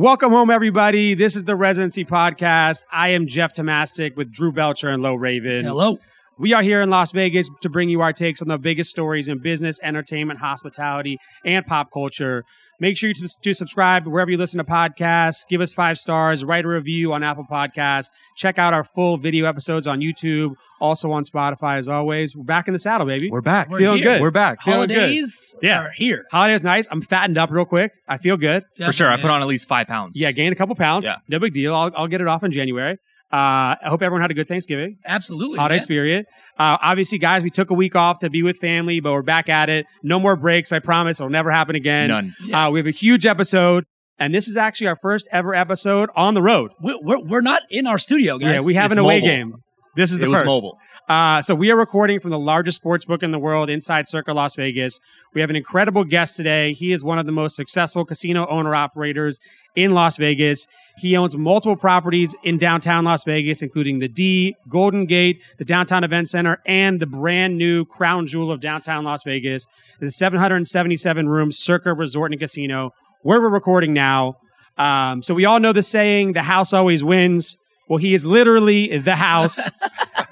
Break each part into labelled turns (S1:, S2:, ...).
S1: Welcome home, everybody. This is the Residency Podcast. I am Jeff Tomastic with Drew Belcher and Low Raven.
S2: Hello.
S1: We are here in Las Vegas to bring you our takes on the biggest stories in business, entertainment, hospitality, and pop culture. Make sure to, to subscribe wherever you listen to podcasts. Give us five stars. Write a review on Apple Podcasts. Check out our full video episodes on YouTube, also on Spotify as always. We're back in the saddle, baby.
S3: We're back.
S2: We're
S1: Feeling
S2: here.
S1: good.
S3: We're back.
S1: Feeling good.
S2: Holidays
S1: Yeah.
S2: are here.
S1: Holidays nice. I'm fattened up real quick. I feel good.
S3: For sure. I
S2: Definitely,
S3: put on at least five pounds.
S1: Yeah, gained a couple pounds.
S3: Yeah.
S1: No big deal. I'll, I'll get it off in January. Uh, I hope everyone had a good Thanksgiving.
S2: Absolutely.
S1: holiday
S2: man.
S1: spirit. Uh, obviously, guys, we took a week off to be with family, but we're back at it. No more breaks. I promise. It'll never happen again.
S3: None.
S1: Uh, we have a huge episode, and this is actually our first ever episode on the road.
S2: We- We're, we're not in our studio, guys.
S1: Yeah, we have
S3: It's
S1: an away
S3: mobile.
S1: game. This is the
S3: It was
S1: first.
S3: mobile.
S1: Uh, so we are recording from the largest sports book in the world, inside Circa Las Vegas. We have an incredible guest today. He is one of the most successful casino owner operators in Las Vegas. He owns multiple properties in downtown Las Vegas, including the D, Golden Gate, the Downtown Event Center, and the brand new crown jewel of downtown Las Vegas, the 777 room Circa Resort and Casino, where we're recording now. Um, so we all know the saying, "The house always wins." Well, he is literally the house.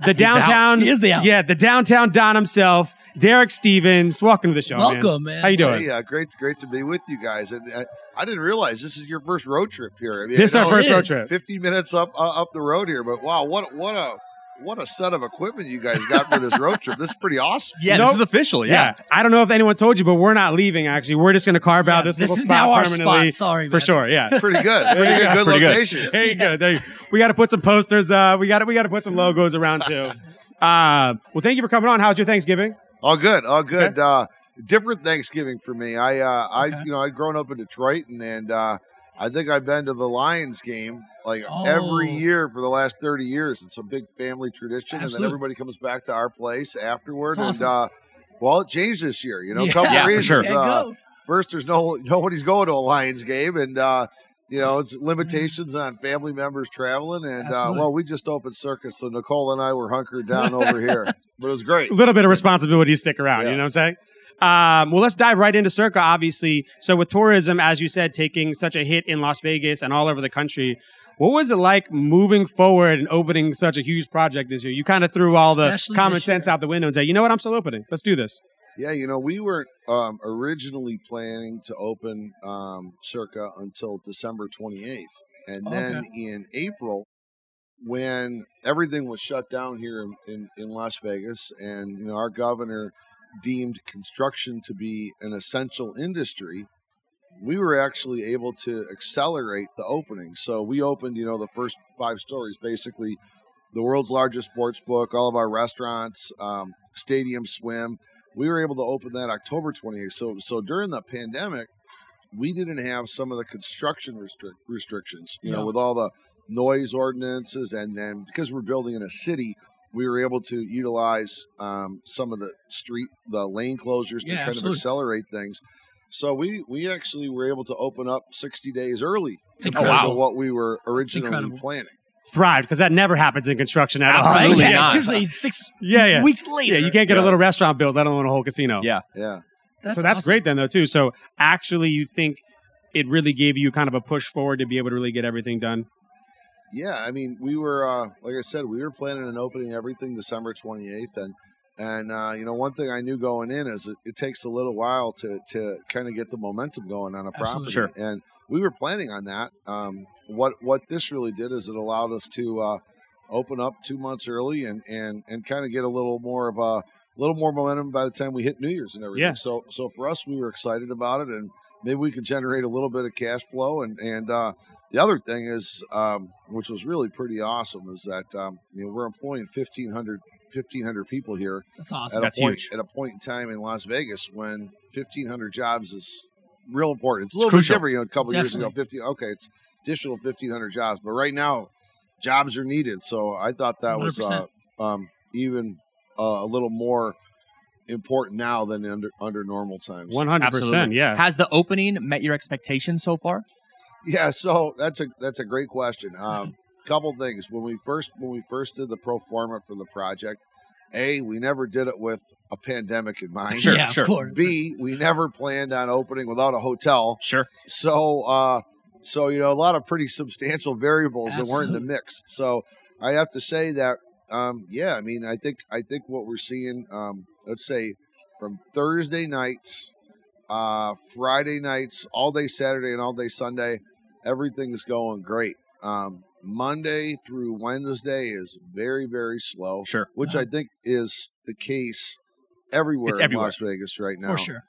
S1: The downtown,
S2: He is the house.
S1: yeah, the downtown Don himself, Derek Stevens. Welcome to the show. man.
S2: Welcome, man.
S1: How you doing?
S4: Hey, uh, great, great to be with you guys. And uh, I didn't realize this is your first road trip here. I mean,
S1: This is our first road trip.
S4: 50 minutes up uh, up the road here, but wow, what what a what a set of equipment you guys got for this road trip. This is pretty awesome.
S3: Yeah,
S1: Nope.
S3: this is official.
S1: Yeah.
S3: Yeah.
S1: I don't know if anyone told you, but we're not leaving. Actually, we're just going to carve
S2: Yeah,
S1: out this,
S2: this
S1: little
S2: is
S1: spot
S2: now our
S1: permanently.
S2: spot. Sorry,
S1: for
S2: man.
S1: sure. Yeah.
S4: Pretty good. Pretty good.
S1: go.
S4: Good
S3: Pretty good.
S4: location.
S1: There you go. There you, we got to put some posters. Uh, we got to we got to put some logos around too. Uh, well, thank you for coming on. How's your Thanksgiving?
S4: All good, all good. Uh, different Thanksgiving for me. I, uh, I,
S2: Okay.
S4: you know, I'd grown up in Detroit, and and uh, I think I've been to the Lions game like
S2: Oh.
S4: every year for the last thirty years. It's a big family tradition, and then everybody comes back to our place afterward.
S2: That's
S4: And uh, well, it changed this year. You know,
S2: Yeah.
S4: a couple
S3: Yeah, for
S4: reasons.
S3: sure.
S4: Uh, first, there's no nobody's going to a Lions game, and uh, you know it's limitations on family members traveling. And uh, well, we just opened Circa, so Nicole and I were hunkered down over here, but it was great.
S1: A little bit of responsibility to stick around.
S4: Yeah.
S1: You know what I'm saying? Um, well, let's dive right into Circa, obviously. So, with tourism, as you said, taking such a hit in Las Vegas and all over the country, what was it like moving forward and opening such a huge project this year? You kind of threw all the
S2: Especially
S1: common sense
S2: year.
S1: out the window and said, you know what, I'm still opening. Let's do this.
S4: Yeah, you know, we weren't um, originally planning to open um, circa until December 28th. And then in April, when everything was shut down here in, in, in Las Vegas, and you know, our governor deemed construction to be an essential industry, we were actually able to accelerate the opening. So we opened, you know, the first five stories, basically the world's largest sports book, all of our restaurants, um, stadium swim. We were able to open that October 28th. So, so during the pandemic, we didn't have some of the construction restric- restrictions, you know, with all the noise ordinances. And then because we're building in a city, we were able to utilize um, some of the street, the lane closures to
S2: Yeah,
S4: kind
S2: absolutely.
S4: of accelerate things. So we we actually were able to open up 60 days early
S2: It's
S4: compared to what we were originally
S2: incredible.
S4: planning.
S1: Thrive, because that never happens in construction at all.
S3: Absolutely
S2: Yeah,
S3: not.
S2: It's usually six
S1: Yeah, yeah.
S2: weeks later.
S1: Yeah, you can't get a
S4: Yeah.
S1: little restaurant built, let alone a whole casino.
S3: Yeah.
S4: Yeah.
S2: That's
S1: so that's
S2: awesome.
S1: great then, though, too. So actually, you think it really gave you kind of a push forward to be able to really get everything done?
S4: Yeah, I mean, we were uh, like I said, we were planning on opening everything December twenty eighth, and and uh, you know one thing I knew going in is it, it takes a little while to to kind of get the momentum going on a property,
S3: Sure.
S4: and we were planning on that. Um, what what this really did is it allowed us to uh, open up two months early and and and kind of get a little more of a little more momentum by the time we hit New Year's and everything.
S1: Yeah.
S4: So so for us, we were excited about it, and maybe we could generate a little bit of cash flow. And and uh, the other thing is, um, which was really pretty awesome, is that um, you know we're employing 1,500, 1,500 people here
S2: That's awesome.
S4: at
S3: That's
S4: a point
S3: huge.
S4: at a point in time in Las Vegas when 1,500 jobs is real important. It's a
S3: It's
S4: little bit
S3: crucial.
S4: different. You know, a couple years ago,
S2: Definitely.
S4: 15. Okay, it's additional 1,500 jobs, but right now, jobs are needed. So I thought that was uh, um, even uh, a little more important now than under under normal times.
S1: One hundred percent. Yeah.
S3: Has the opening met your expectations so far?
S4: Yeah, so that's a that's a great question. Um, couple things when we first when we first did the pro forma for the project, a we never did it with a pandemic in mind.
S3: Sure,
S2: yeah,
S3: sure.
S2: of course.
S4: B we never planned on opening without a hotel.
S3: Sure.
S4: So uh, so you know a lot of pretty substantial variables that weren't in the mix. So I have to say that um, yeah, I mean I think I think what we're seeing, um, let's say from Thursday nights, uh, Friday nights, all day Saturday and all day Sunday, everything's going great. Um, Monday through Wednesday is very very slow,
S3: Sure.
S4: which I think is the case everywhere
S3: It's
S4: in
S3: everywhere.
S4: Las Vegas right now
S2: For sure.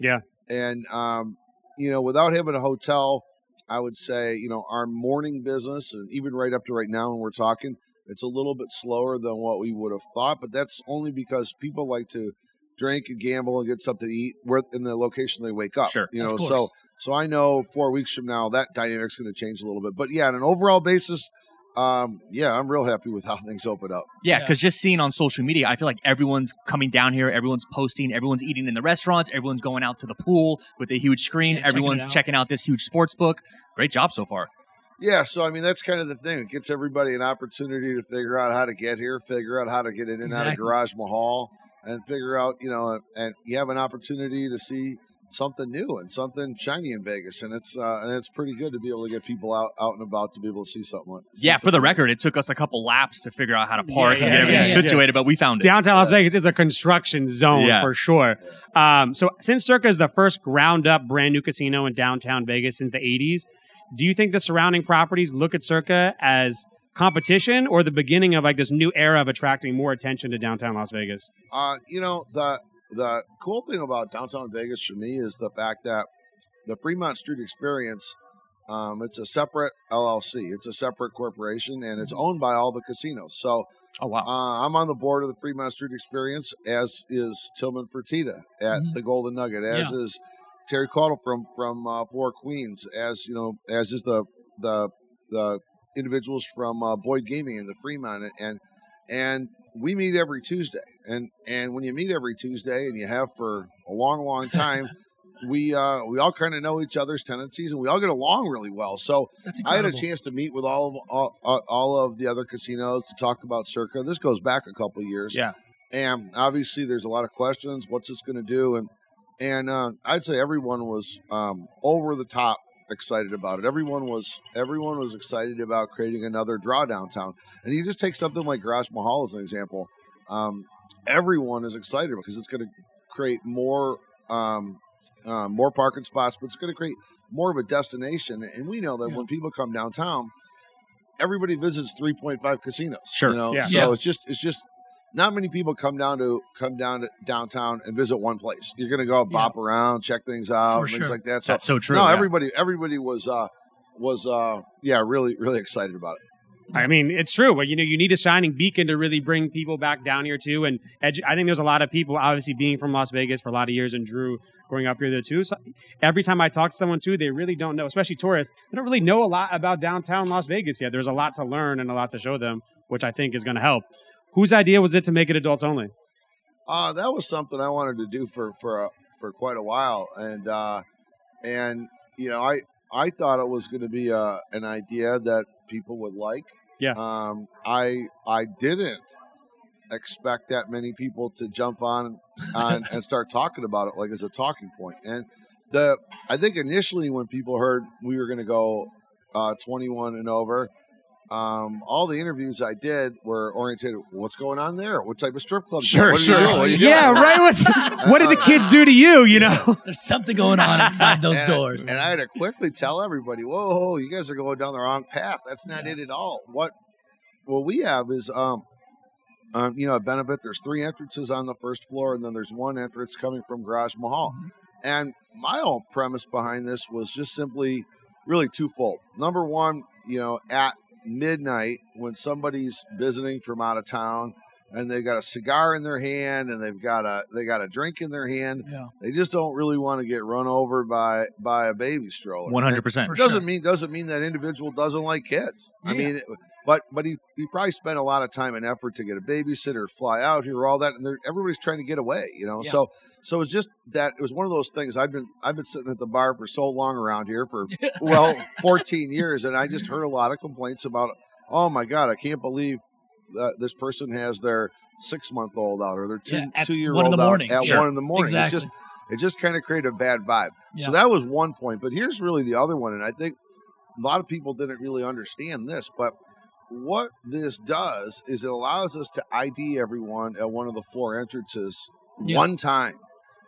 S4: and um, you know, without having a hotel, I would say you know our morning business, and even right up to right now when we're talking, it's a little bit slower than what we would have thought. But that's only because people like to drink and gamble and get something to eat in the location they wake up.
S3: Sure.
S4: you know,
S2: course.
S4: so so I know four weeks from now that dynamic's going to change a little bit. But yeah, on an overall basis. Um, yeah, I'm real happy with how things open up.
S3: Yeah,
S2: Yeah.
S3: because just seeing on social media, I feel like everyone's coming down here, everyone's posting, everyone's eating in the restaurants, everyone's going out to the pool with a huge screen,
S2: Yeah,
S3: everyone's
S2: it out.
S3: checking out this huge sports book. Great job so far.
S4: Yeah, so I mean that's kind of the thing. It gets everybody an opportunity to figure out how to get here, figure out how to get in and out of
S2: Exactly.
S4: Garage Mahal, and figure out you know, and you have an opportunity to see something new and something shiny in Vegas, and it's uh, and it's pretty good to be able to get people out out and about to be able to see something. Like, see
S3: Yeah, for the record, it took us a couple laps to figure out how to park
S1: Yeah,
S3: and
S1: yeah,
S3: get everything
S2: yeah, yeah.
S3: situated, but we found it.
S1: Downtown Las Vegas is a construction zone
S3: Yeah.
S1: for sure. Um, so since Circa is the first ground up brand new casino in downtown Vegas since the 80s, do you think the surrounding properties look at Circa as competition or the beginning of like this new era of attracting more attention to downtown Las Vegas?
S4: Uh, you know the the cool thing about downtown Vegas for me is the fact that the Fremont Street Experience. Um, it's a separate LLC. It's a separate corporation, and it's owned by all the casinos. So
S3: Oh wow.
S4: Uh, I'm on the board of the Fremont Street Experience, as is Tillman Fertitta at
S2: Mhm.
S4: the Golden Nugget, as is Terry Caudill from from uh, Four Queens, as you know, as is the the the individuals from uh, Boyd Gaming and the Fremont, and and we meet every Tuesday, and and when you meet every Tuesday, and you have for a long, long time. We uh, we all kind of know each other's tendencies and we all get along really well. So I had a chance to meet with all of all, all- all of the other casinos to talk about Circa. This goes back a couple of years.
S1: Yeah.
S4: And obviously there's a lot of questions. What's this going to do? And and uh, I'd say everyone was um, over the top excited about it. Everyone was everyone was excited about creating another draw downtown. And you just take something like Garage Mahal as an example. Um, everyone is excited because it's going to create more um, uh, more parking spots, but it's going to create more of a destination. And we know that
S2: Yeah.
S4: when people come downtown, everybody visits 3.5 casinos.
S3: Sure.
S4: You know,
S1: Yeah.
S4: so
S2: Yeah.
S4: it's just it's just not many people come down to come down to downtown and visit one place. You're going to go bop around, check things out,
S2: For
S4: things
S2: sure.
S4: like that. So
S3: That's so true.
S4: no,
S3: yeah.
S4: everybody everybody was uh was uh yeah really really excited about it.
S1: I mean, it's true, but you know, you need a shining beacon to really bring people back down here too. And edu- I think there's a lot of people, obviously, being from Las Vegas for a lot of years, and Drew growing up here there too. So every time I talk to someone too, they really don't know, especially tourists. They don't really know a lot about downtown Las Vegas yet. There's a lot to learn and a lot to show them, which I think is going to help. Whose idea was it to make it adults only?
S4: Uh, that was something I wanted to do for for uh, for quite a while, and uh, and you know, I I thought it was going to be uh, an idea that people would like.
S1: Yeah.
S4: Um, I I didn't expect that many people to jump on on and start talking about it like as a talking point. And the I think initially when people heard we were going to go uh, 21 and over, um, all the interviews I did were oriented. What's going on there? What type of strip club?
S1: Sure,
S4: what are you
S1: sure.
S4: doing? What are you doing?
S1: Yeah, right. What's, what did the kids do to you? You know?
S2: There's something going on inside those
S4: and,
S2: doors.
S4: And I had to quickly tell everybody, whoa, whoa, you guys are going down the wrong path. That's not
S2: Yeah.
S4: it at all. What what we have is um um, you know, a Benefit, there's three entrances on the first floor, and then there's one entrance coming from Garage Mahal.
S2: Mm-hmm.
S4: And my whole premise behind this was just simply really twofold. Number one, you know, at midnight when somebody's visiting from out of town and they've got a cigar in their hand and they've got a they got a drink in their hand,
S2: yeah.
S4: they just don't really want to get run over by by a baby stroller.
S3: One hundred
S4: And
S3: percent.
S4: Doesn't
S2: sure.
S4: mean doesn't mean that individual doesn't like kids. I mean, it- but but he he probably spent a lot of time and effort to get a babysitter, fly out here, all that, and they're, everybody's trying to get away. You know,
S2: Yeah.
S4: so so it's just that it was one of those things. I've been I've been sitting at the bar for so long around here for well 14 years, and I just heard a lot of complaints about. Oh my God, I can't believe that this person has their six month old out or their two
S2: yeah,
S4: two year old out at
S2: Sure.
S4: one in the morning.
S2: Exactly.
S4: It just it just kind of created a bad vibe. So that was one point. But here's really the other one, and I think a lot of people didn't really understand this, but what this does is it allows us to ID everyone at one of the four entrances
S2: Yeah.
S4: one time.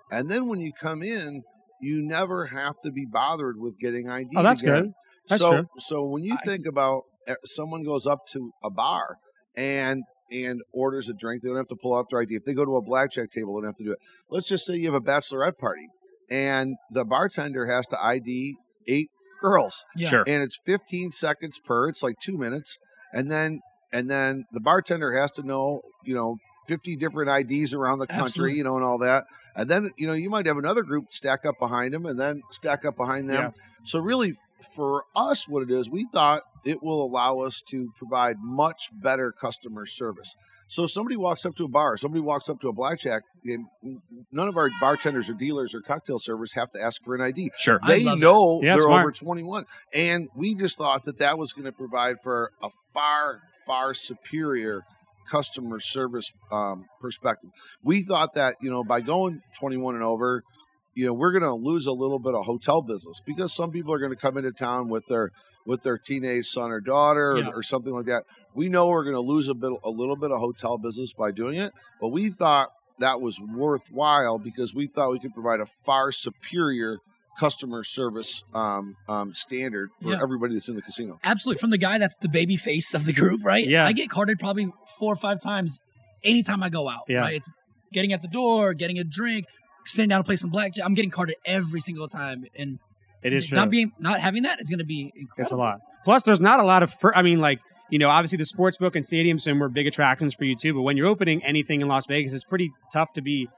S4: And then when you come in, you never have to be bothered with getting ID.
S1: Oh, that's
S4: again.
S1: good. That's
S4: so,
S1: true.
S4: so when you
S2: I-
S4: think about uh, someone goes up to a bar and and orders a drink, they don't have to pull out their ID. If they go to a blackjack table, they don't have to do it. Let's just say you have a bachelorette party and the bartender has to ID eight girls
S2: Yeah.
S3: Sure.
S4: and it's 15 seconds per it's like two minutes and then and then the bartender has to know you know 50 different ids around the country
S2: Absolutely.
S4: you know and all that and then you know you might have another group stack up behind them and then stack up behind them
S1: Yeah.
S4: so really f- for us what it is we thought it will allow us to provide much better customer service. So if somebody walks up to a bar somebody walks up to a blackjack and none of our bartenders or dealers or cocktail servers have to ask for an id
S3: Sure.
S4: They know
S1: Yeah,
S4: they're
S1: smart.
S4: over 21 and we just thought that that was going to provide for a far far superior customer service um, perspective. We thought that you know by going 21 and over you know we're going to lose a little bit of hotel business because some people are going to come into town with their with their teenage son or daughter or, or something like that we know we're going to lose a bit a little bit of hotel business by doing it but we thought that was worthwhile because we thought we could provide a far superior customer service um, um, standard for
S2: Yeah.
S4: everybody that's in the casino.
S2: Absolutely. From the guy that's the baby face of the group, right?
S1: Yeah.
S2: I get carded probably four or five times anytime I go out.
S1: Yeah.
S2: Right. It's getting at the door, getting a drink, sitting down to play some blackjack. I'm getting carded every single time. And
S1: It is true.
S2: not being not having that is gonna be incredible.
S1: It's a lot. Plus, there's not a lot of. Fir- I mean, like you know, obviously the sports book and stadiums and were big attractions for you too. But when you're opening anything in Las Vegas, it's pretty tough to be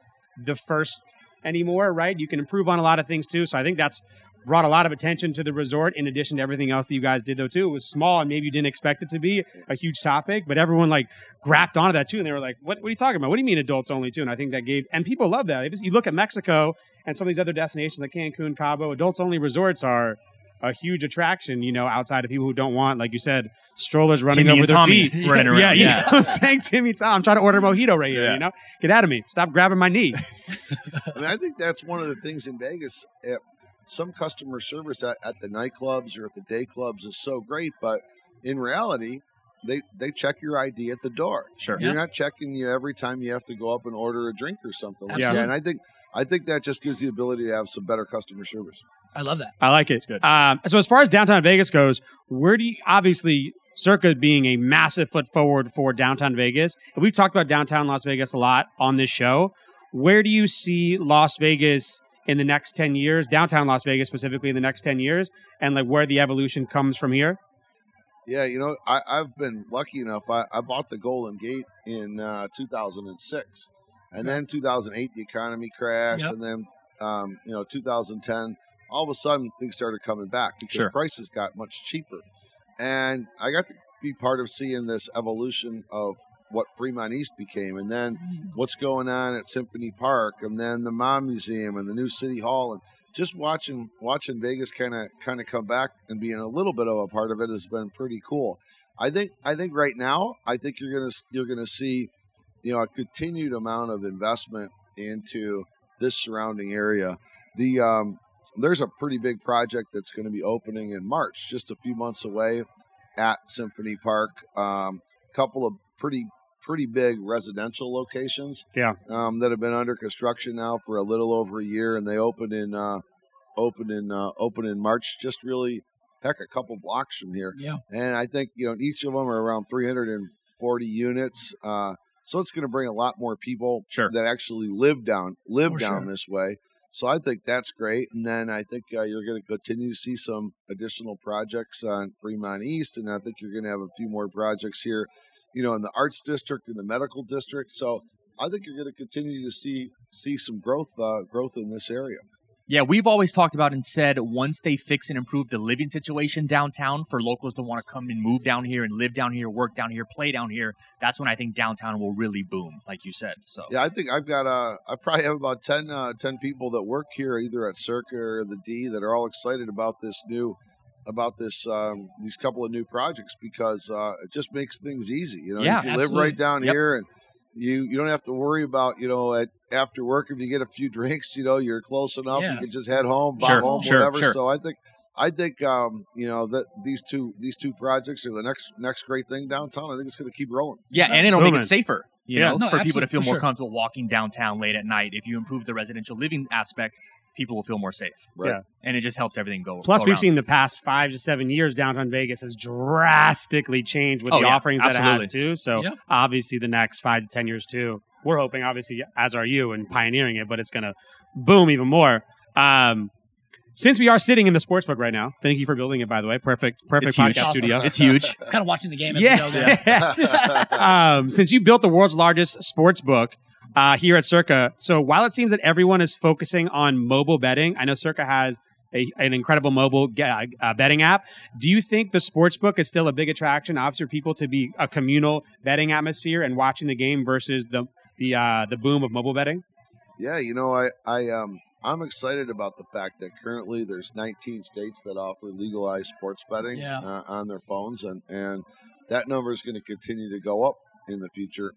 S1: the first anymore, right? You can improve on a lot of things too. So I think that's brought a lot of attention to the resort. In addition to everything else that you guys did, though, too, it was small and maybe you didn't expect it to be a huge topic, but everyone like grabbed onto that too, and they were like, "What? What are you talking about? What do you mean adults only too?" And I think that gave and people love that. If you look at Mexico and some of these other destinations like Cancun, Cabo, adults only resorts are a huge attraction, you know, outside of people who don't want, like you said, strollers running
S3: Timmy
S1: over
S3: and
S1: their
S3: Tommy
S1: feet.
S3: running around,
S1: Yeah, you
S3: yeah.
S1: know I'm saying Timmy Tom. I'm trying to order a mojito right here,
S3: Yeah.
S1: you know? Get out of me. Stop grabbing my knee.
S4: I mean, I think that's one of the things in Vegas. Eh, some customer service at, at the nightclubs or at the day clubs is so great, but in reality, they they check your ID at the door.
S3: Sure.
S2: Yeah.
S4: They're not checking you every time you have to go up and order a drink or something like
S2: Absolutely.
S4: that. And I think I think that just gives the ability to have some better customer service.
S2: I love that.
S1: I like it.
S3: It's good.
S1: Um, so as far as downtown Vegas goes, where do you obviously Circa being a massive foot forward for downtown Vegas, and we've talked about downtown Las Vegas a lot on this show. Where do you see Las Vegas in the next ten years? Downtown Las Vegas specifically in the next ten years, and like where the evolution comes from here.
S4: Yeah, you know, I, I've been lucky enough. I, I bought the Golden Gate in uh, 2006, and then 2008 the economy crashed,
S2: Yep.
S4: and then um, you know 2010 all of a sudden things started coming back because
S3: Sure.
S4: prices got much cheaper, and I got to be part of seeing this evolution of what Fremont East became, and then what's going on at Symphony Park, and then the Mob Museum and the new City Hall, and just watching watching Vegas kind of kind of come back and being a little bit of a part of it has been pretty cool. I think I think right now I think you're gonna you're gonna see you know a continued amount of investment into this surrounding area. The um, there's a pretty big project that's going to be opening in March, just a few months away at Symphony Park. Um, couple of pretty pretty big residential locations
S1: Yeah.
S4: um, that have been under construction now for a little over a year, and they opened in uh, opened in uh, opened in March. Just really, heck, a couple blocks from here,
S2: Yeah.
S4: and I think you know each of them are around 340 units. Uh, so it's going to bring a lot more people
S3: Sure.
S4: that actually live down live
S2: For
S4: down
S2: sure.
S4: this way. So I think that's great, and then I think uh, you're going to continue to see some additional projects on Fremont East, and I think you're going to have a few more projects here, you know, in the arts district, in the medical district. So I think you're going to continue to see see some growth uh, growth in this area.
S3: Yeah, we've always talked about and said once they fix and improve the living situation downtown for locals to want to come and move down here and live down here, work down here, play down here, that's when I think downtown will really boom, like you said. So
S4: Yeah, I think I've got uh, I probably have about 10, uh, 10 people that work here either at Circa or the D that are all excited about this new about this um, these couple of new projects because uh, it just makes things easy. You know,
S3: Yeah,
S4: you can live right down
S3: Yep.
S4: here and you you don't have to worry about you know at after work if you get a few drinks, you know, you're close enough.
S2: Yeah.
S4: You can just head home, bob
S3: Sure,
S4: home,
S3: sure,
S4: whatever.
S3: sure.
S4: So I think I think um, you know that these two these two projects are the next next great thing downtown. I think it's going to keep rolling.
S3: Yeah, and it'll
S1: Booming.
S3: make it safer. You
S1: Yeah.
S3: know,
S2: No,
S3: for people to feel more
S2: sure.
S3: comfortable walking downtown late at night. If you improve the residential living aspect, people will feel more safe.
S4: Right.
S1: Yeah.
S3: And it just helps everything go.
S1: Plus,
S3: go
S1: we've
S3: around.
S1: seen the past five to seven years, downtown Vegas has drastically changed with
S3: Oh,
S1: the
S3: yeah,
S1: offerings that it has too. So
S2: Yeah.
S1: obviously, the next five to ten years too. We're hoping, obviously, as are you, and pioneering it, but it's going to boom even more. Um, since we are sitting in the sportsbook right now, thank you for building it. By the way, perfect, perfect
S3: It's huge.
S1: podcast
S2: Awesome.
S1: studio.
S3: It's huge.
S2: kind of watching the game as we go. There.
S1: Yeah. um, since you built the world's largest sports book uh, here at Circa, so while it seems that everyone is focusing on mobile betting, I know Circa has a, an incredible mobile ge- uh, betting app. Do you think the sports book is still a big attraction, obviously, for people to be a communal betting atmosphere and watching the game versus the the uh, the boom of mobile betting?
S4: Yeah, you know, I I um I'm excited about the fact that currently there's 19 states that offer legalized sports betting
S2: Yeah.
S4: uh, on their phones, and and that number is going to continue to go up in the future.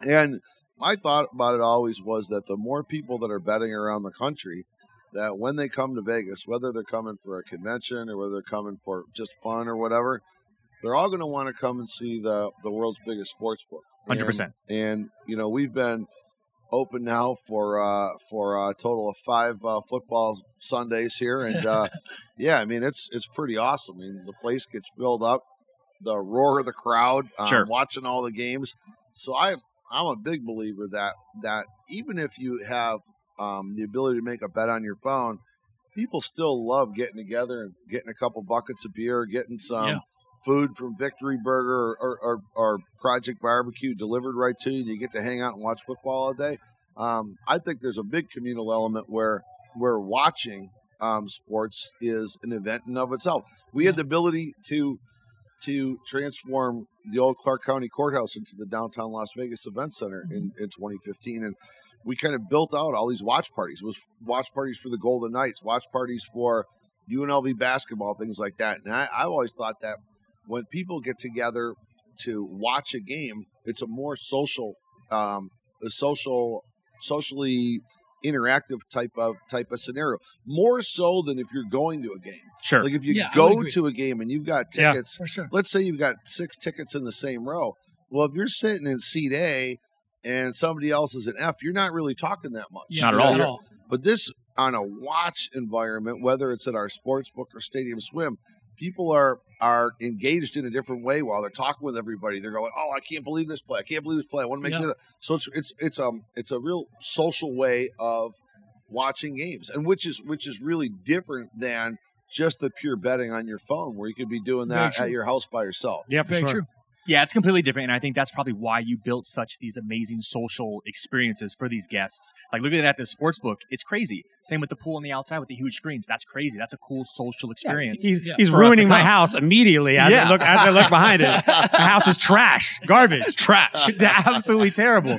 S4: And my thought about it always was that the more people that are betting around the country, that when they come to Vegas, whether they're coming for a convention or whether they're coming for just fun or whatever, they're all going to want to come and see the the world's biggest sports book.
S3: Hundred
S4: And-
S3: percent.
S4: and you know we've been open now for uh for a total of five uh, football sundays here and uh yeah i mean it's it's pretty awesome i mean the place gets filled up the roar of the crowd um,
S3: Sure.
S4: watching all the games so i i'm a big believer that that even if you have um the ability to make a bet on your phone people still love getting together and getting a couple buckets of beer getting some
S2: Yeah.
S4: food from Victory Burger or, or, or Project Barbecue delivered right to you. You get to hang out and watch football all day. Um, I think there's a big communal element where where watching um, sports is an event in of itself. We had the ability to to transform the old Clark County Courthouse into the downtown Las Vegas Event Center in, in 2015, and we kind of built out all these watch parties. It was watch parties for the Golden Knights, watch parties for UNLV basketball, things like that. And I, I always thought that when people get together to watch a game, it's a more social, um, a social, socially interactive type of type of scenario. More so than if you're going to a game.
S3: Sure.
S4: Like if you
S2: Yeah,
S4: go to a game and you've got
S1: Yeah.
S4: tickets,
S2: For sure.
S4: let's say you've got six tickets in the same row. Well, if you're sitting in seat A and somebody else is in F, you're not really talking that much.
S2: Yeah,
S3: Not at
S4: You know,
S3: all.
S2: At all.
S4: but this on a watch environment, whether it's at our sports book or stadium swim, people are are engaged in a different way while they're talking with everybody. They're going, "Oh, I can't believe this play! I can't believe this play! I want to make
S2: Yeah.
S4: this." So it's it's it's um it's a real social way of watching games, and which is which is really different than just the pure betting on your phone, where you could be doing that at your house by yourself.
S1: Yeah, for
S2: Very
S1: sure.
S2: true.
S3: Yeah, it's completely different, and I think that's probably why you built such these amazing social experiences for these guests. Like looking at the sports book, it's crazy. Same with the pool on the outside with the huge screens. That's crazy. That's a cool social experience.
S1: He's,
S2: Yeah.
S1: he's
S3: For us to
S1: ruining my house immediately as, I
S3: Yeah.
S1: look, as I look behind it. the house is trash, garbage,
S3: Trash.
S1: absolutely terrible.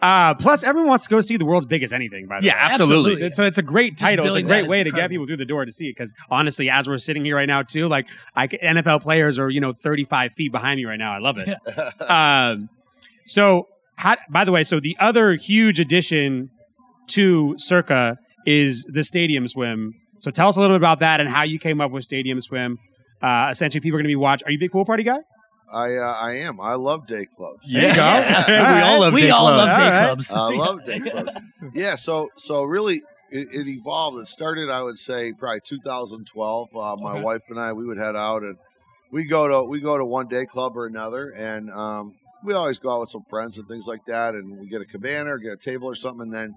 S1: Uh, plus, everyone wants to go see the world's biggest anything. By the
S3: Yeah,
S1: way,
S3: absolutely.
S2: Absolutely.
S1: so it's a great title. It's a great way to get people through the door to see it. Because honestly, as we're sitting here right now, too, like I, c- NFL players are you know 35 feet behind me right now. I love it. um, so, how, by the way, so the other huge addition to Circa is the Stadium Swim. So tell us a little bit about that and how you came up with Stadium Swim. Uh, essentially, people are going to be watching. Are you a big pool party guy?
S4: I uh, I am. I love day clubs.
S1: There you go.
S3: absolutely. We all love
S2: we
S3: day
S2: all
S3: clubs.
S2: love day
S1: All right.
S2: clubs.
S4: I love day clubs. Yeah, so so really it, it evolved. It started, I would say, probably 2012. Uh, my
S2: Okay.
S4: wife and I, we would head out and we go to we go to one day club or another, and um, we always go out with some friends and things like that, and we get a cabana or get a table or something, and then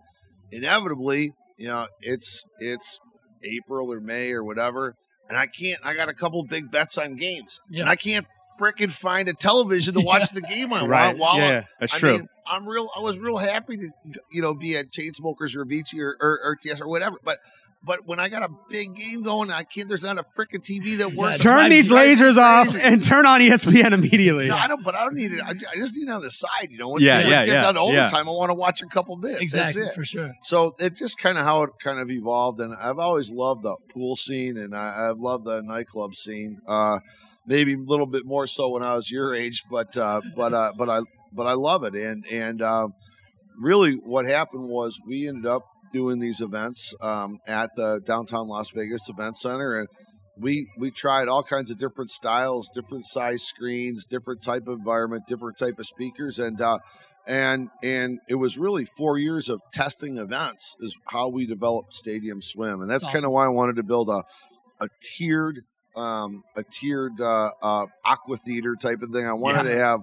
S4: inevitably, you know, it's it's April or May or whatever, and I can't. I got a couple big bets on games,
S2: Yeah.
S4: and I can't frickin' find a television to watch the game on
S1: Right.
S4: while, while
S1: yeah.
S3: That's
S4: I
S3: true.
S4: mean, I'm real. I was real happy to, you know, be at Chainsmokers or Avicii or, or, or TS or whatever. But, but when I got a big game going, I can't. There's not a freaking TV that works.
S2: it's
S1: Turn these lasers off and turn on ESPN immediately.
S4: No, I don't. But I don't need it. I, I just need it on the side. You know, when
S3: Yeah,
S4: when
S3: yeah,
S4: it gets
S3: yeah,
S4: on
S3: yeah.
S4: overtime, I want to watch a couple minutes.
S2: Exactly,
S4: That's it.
S2: for sure.
S4: So it's just kind of how it kind of evolved, and I've always loved the pool scene, and I, I've loved the nightclub scene. Uh, maybe a little bit more so when I was your age, but uh, but uh, but I but I love it, and and uh, really what happened was we ended up doing these events um, at the downtown Las Vegas Event Center, and we we tried all kinds of different styles, different size screens, different type of environment, different type of speakers, and uh, and and it was really four years of testing events is how we developed Stadium Swim, and that's
S2: That's
S4: kind of why I wanted to build a a tiered um, a tiered uh, uh, aqua theater type of thing. I wanted
S3: Yeah.
S4: to have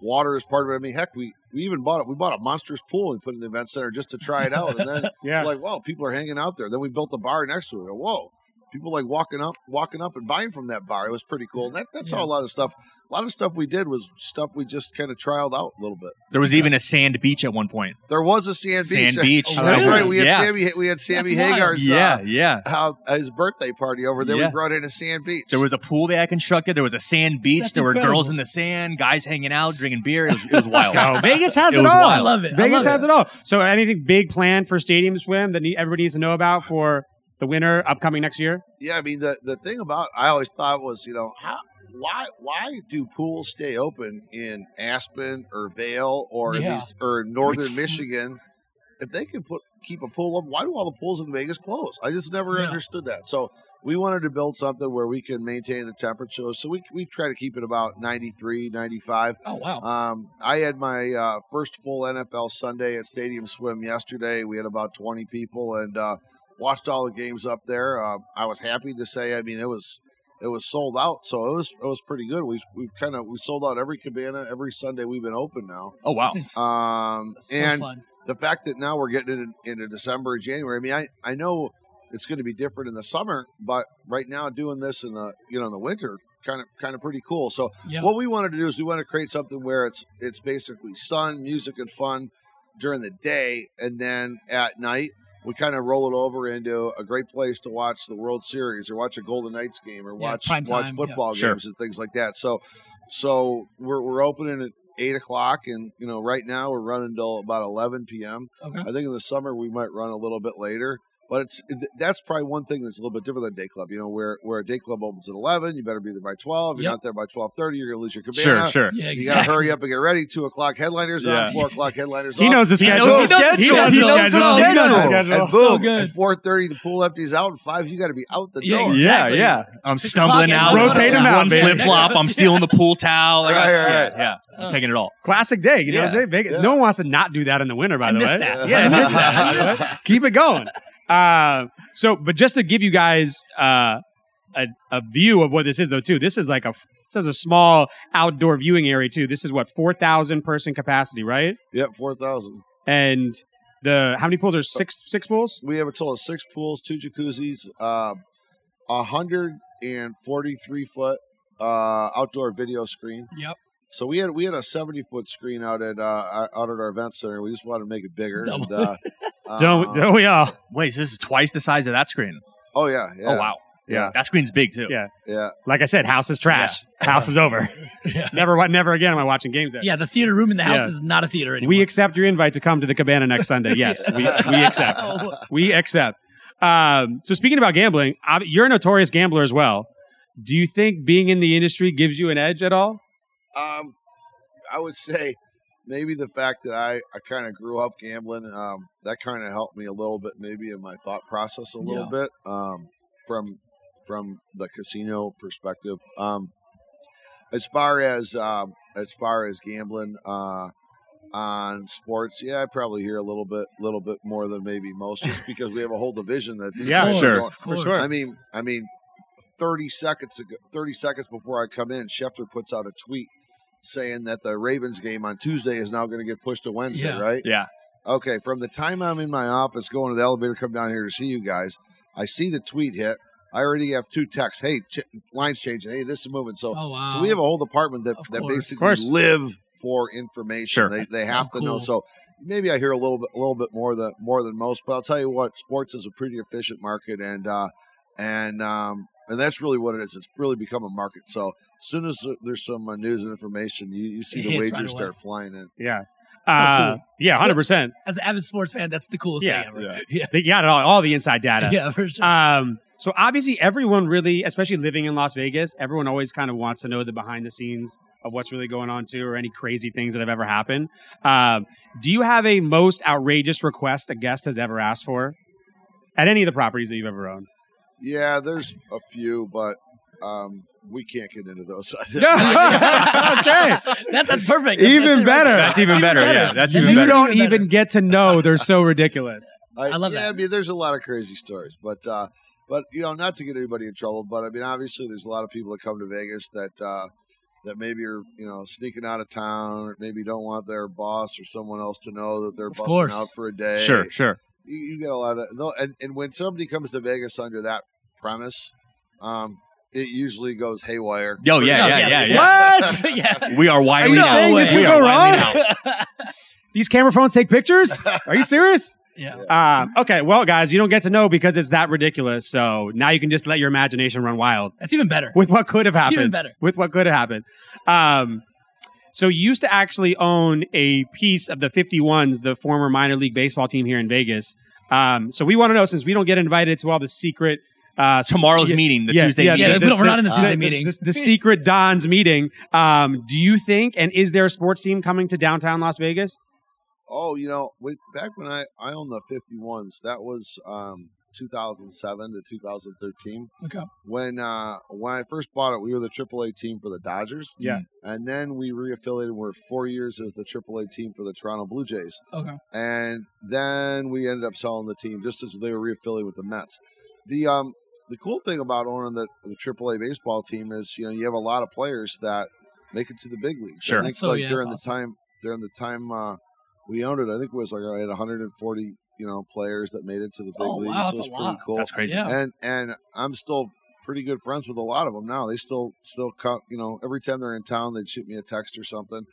S4: water is part of it. I mean, heck, we we even bought it. We bought a monstrous pool and put it in the event center just to try it out, and then
S1: Yeah.
S4: like, wow, people are hanging out there. Then we built a bar next to it. Whoa, people like walking up, walking up and buying from that bar. It was pretty cool. And that, that's how a lot of stuff. A lot of stuff we did was stuff we just kind of trialed out a little bit.
S3: There was even a sand beach at one point.
S4: There was a sand beach.
S3: Sand beach.
S2: Oh,
S4: That's right. We had
S3: Yeah.
S4: Sammy. We had Sammy
S2: That's wild.
S4: Hagar's.
S3: Yeah,
S4: Uh,
S3: yeah.
S4: how his birthday party over there.
S3: Yeah.
S4: We brought in a sand beach.
S3: There was a pool they had constructed. There was a sand beach.
S2: That's
S3: there were girls in the sand, guys hanging out, drinking beer. It was, it was wild.
S1: Go. Vegas has
S3: It
S1: it, all.
S3: wild.
S2: I love it.
S1: Vegas
S2: love
S1: has it all. So, anything big planned for Stadium Swim that everybody needs to know about for the winner upcoming next year?
S4: yeah, I mean the the thing about I always thought was you know how why why do pools stay open in Aspen or Vail or
S2: Yeah.
S4: these or northern Michigan if they can put keep a pool up why do all the pools in Vegas close I just never
S2: Yeah.
S4: understood that so we wanted to build something where we can maintain the temperature so we we try to keep it about 93 95
S2: Oh wow.
S4: um, I had my uh, first full NFL Sunday at Stadium Swim yesterday. We had about 20 people and uh, watched all the games up there. Uh, I was happy to say, I mean, it was it was sold out, so it was it was pretty good. We we've kind of we sold out every cabana every Sunday we've been open now.
S3: Oh wow.
S4: Um,
S2: so
S4: and
S2: fun.
S4: the fact that now we're getting it into December, January. I mean, I I know it's going to be different in the summer, but right now doing this in the you know in the winter, kind of kind of pretty cool. So
S2: Yeah.
S4: what we wanted to do is we want to create something where it's it's basically sun, music, and fun during the day, and then at night we kind of roll it over into a great place to watch the World Series or watch a Golden Knights game or
S2: Yeah,
S4: watch
S2: prime
S4: watch
S2: time,
S4: football
S3: yeah.
S4: games and things like that. So so we're we're opening at eight o'clock, and you know right now we're running till about eleven p.m.
S2: Okay.
S4: I think in the summer we might run a little bit later. But it's that's probably one thing that's a little bit different than day club. You know, where where a day club opens at eleven, you better be there by twelve. You're
S2: Yep.
S4: not there by twelve thirty, you're gonna lose your
S3: Sure,
S4: cabana.
S3: sure.
S2: Yeah,
S4: You gotta hurry up and get ready. Two o'clock headliners
S3: Yeah.
S4: on, four o'clock headliners
S1: He
S4: off.
S1: knows the
S3: He
S1: schedule.
S3: knows the
S1: He
S3: schedule.
S1: knows
S3: He
S1: the
S3: knows the
S1: schedule. He knows the
S3: schedule.
S1: schedule.
S4: And
S2: So
S4: boom,
S2: good.
S4: at four thirty the pool empties out, and five you got to be out the
S2: Yeah,
S4: door.
S2: exactly.
S3: Yeah, yeah. I'm
S2: Six
S3: stumbling out.
S2: and
S1: Rotate 'em out,
S3: One
S1: baby.
S3: flip flop. I'm stealing the pool towel. I got-
S4: Right, right, right.
S3: Yeah, yeah. I'm taking it all.
S1: Classic day. You know what I'm
S3: Yeah.
S1: saying? Vegas,
S4: Yeah.
S1: No one wants to not do that in the winter, by
S2: I
S1: the way.
S2: that.
S1: Yeah,
S2: I
S1: I
S2: miss
S1: miss
S2: that.
S1: that.
S2: I miss that.
S1: Keep it going. Uh, so, but just to give you guys uh, a, a view of what this is, though, too, this is like a this is a small outdoor viewing area, too. This is what four thousand person capacity, right?
S4: Yep, four thousand.
S1: And the how many pools are six six pools?
S4: We have a total of six pools, two jacuzzis, uh, a hundred and forty-three foot uh, outdoor video screen.
S2: Yep.
S4: So we had we had a seventy foot screen out at uh, our- out at our event center. We just wanted to make it bigger. And, uh,
S1: Don't don't we all?
S3: Wait, so this is twice the size of that screen.
S4: Oh yeah, yeah.
S3: Oh wow.
S4: Yeah.
S3: That screen's big too.
S1: Yeah.
S4: Yeah.
S1: Like I said, house is trash. House is over.
S2: Yeah.
S1: Never wa- never again am I watching games there.
S2: Yeah, the theater room in the house
S1: Yeah.
S2: is not a theater anymore.
S1: We accept your invite to come to the cabana next Sunday. Yes, we, we accept.
S2: Oh,
S1: We accept. Um, so speaking about gambling, ob- you're a notorious gambler as well. Do you think being in the industry gives you an edge at all?
S4: Um, I would say maybe the fact that I, I kind of grew up gambling, um, that kind of helped me a little bit, maybe in my thought process a little
S2: Yeah.
S4: bit, um, from from the casino perspective. Um, as far as um, as far as gambling uh, on sports, yeah, I probably hear a little bit, little bit more than maybe most, just because we have a whole division that these
S1: Yeah,
S4: guys are
S3: sure.
S4: going-
S2: Of course.
S1: sure.
S4: I mean, I mean, thirty seconds ago, thirty seconds before I come in, Schefter puts out a tweet saying that the Ravens game on Tuesday is now going to get pushed to Wednesday,
S2: Yeah.
S4: right?
S3: Yeah.
S4: Okay. From the time I'm in my office going to the elevator, come down here to see you guys, I see the tweet hit. I already have two texts. Hey, ch- lines changing. Hey, this is moving. So,
S2: Oh wow.
S4: so we have a whole department that that basically live for information.
S3: Sure.
S4: They
S2: That's
S4: they
S2: so
S4: have to know. So maybe I hear a little bit a little bit more than more than most. But I'll tell you what, sports is a pretty efficient market, and uh, and um, and that's really what it is. It's really become a market. So as soon as there's some uh, news and information, you, you see the wagers
S2: right
S4: start flying in.
S1: Yeah.
S2: So
S1: Uh,
S2: cool.
S1: Yeah, hundred percent.
S2: As an avid sports fan, that's the coolest
S1: Yeah.
S2: thing ever.
S3: Yeah.
S2: Yeah.
S1: They got it all, all the inside data.
S2: Yeah, for sure.
S1: Um, so obviously, everyone really, especially living in Las Vegas, everyone always kind of wants to know the behind the scenes of what's really going on too, or any crazy things that have ever happened. Um, do you have a most outrageous request a guest has ever asked for at any of the properties that you've ever owned?
S4: Yeah, there's a few, but um, we can't get into those.
S1: okay.
S2: That, that's perfect.
S1: Even
S2: That's it
S1: better.
S3: That's even better. Yeah, that's
S2: That
S3: even
S2: makes
S1: you
S2: it
S3: better.
S1: don't
S2: better.
S1: even get to know they're so ridiculous.
S2: I love
S4: yeah,
S2: that.
S4: I mean, there's a lot of crazy stories, but uh, but you know, not to get anybody in trouble, but I mean, obviously, there's a lot of people that come to Vegas that uh, that maybe are you know sneaking out of town, or maybe don't want their boss or someone else to know that they're
S2: Of
S4: busting
S2: course.
S4: out for a day.
S3: Sure, sure.
S4: You, you get a lot of though, and, and when somebody comes to Vegas under that premise, um, it usually goes haywire.
S3: Yo, yeah,
S2: Oh,
S3: yeah, yeah, yeah.
S1: What?
S2: yeah.
S3: We are
S1: Are you saying this could go wrong? These camera phones take pictures? Are you serious?
S2: yeah.
S1: Um, okay, well, guys, you don't get to know because it's that ridiculous. So now you can just let your imagination run wild
S2: That's even better.
S1: with what could have
S2: It's
S1: happened.
S2: even better.
S1: With what could have happened. Um, so you used to actually own a piece of the 51s, the former minor league baseball team here in Vegas. Um, so we want to know since we don't get invited to all the secret uh,
S3: Tomorrow's
S1: yeah,
S3: meeting, the
S1: yeah,
S3: Tuesday
S1: yeah,
S3: meeting.
S2: Yeah,
S1: the-
S2: we're
S1: the-
S2: not in the
S1: the-
S2: Tuesday
S1: the-
S2: meeting.
S1: The, the secret Don's meeting. Um, do you think, and is there a sports team coming to downtown Las Vegas?
S4: Oh, you know, when, back when I I owned the 51s, that was um, 2007 to 2013.
S2: Okay.
S4: When uh, when I first bought it, we were the AAA team for the Dodgers.
S1: Yeah.
S4: and then we reaffiliated. We're four years as the AAA team for the Toronto Blue Jays,
S2: Okay.
S4: and then we ended up selling the team just as they were reaffiliated with the Mets. The um the cool thing about owning the the AAA baseball team is you know you have a lot of players that make it to the big leagues.
S3: Sure.
S4: I think
S2: So,
S4: like
S2: yeah,
S4: during
S2: that's
S4: the time during the time uh, we owned it, I think it was like I had 140 you know players that made it to the big
S2: Oh,
S4: leagues.
S2: wow,
S4: so
S2: that's
S4: it's pretty
S2: lot.
S4: cool.
S3: That's crazy.
S2: Yeah.
S4: And and I'm still pretty good friends with a lot of them now. They still still come, you know, every time they're in town, they'd shoot me a text or something.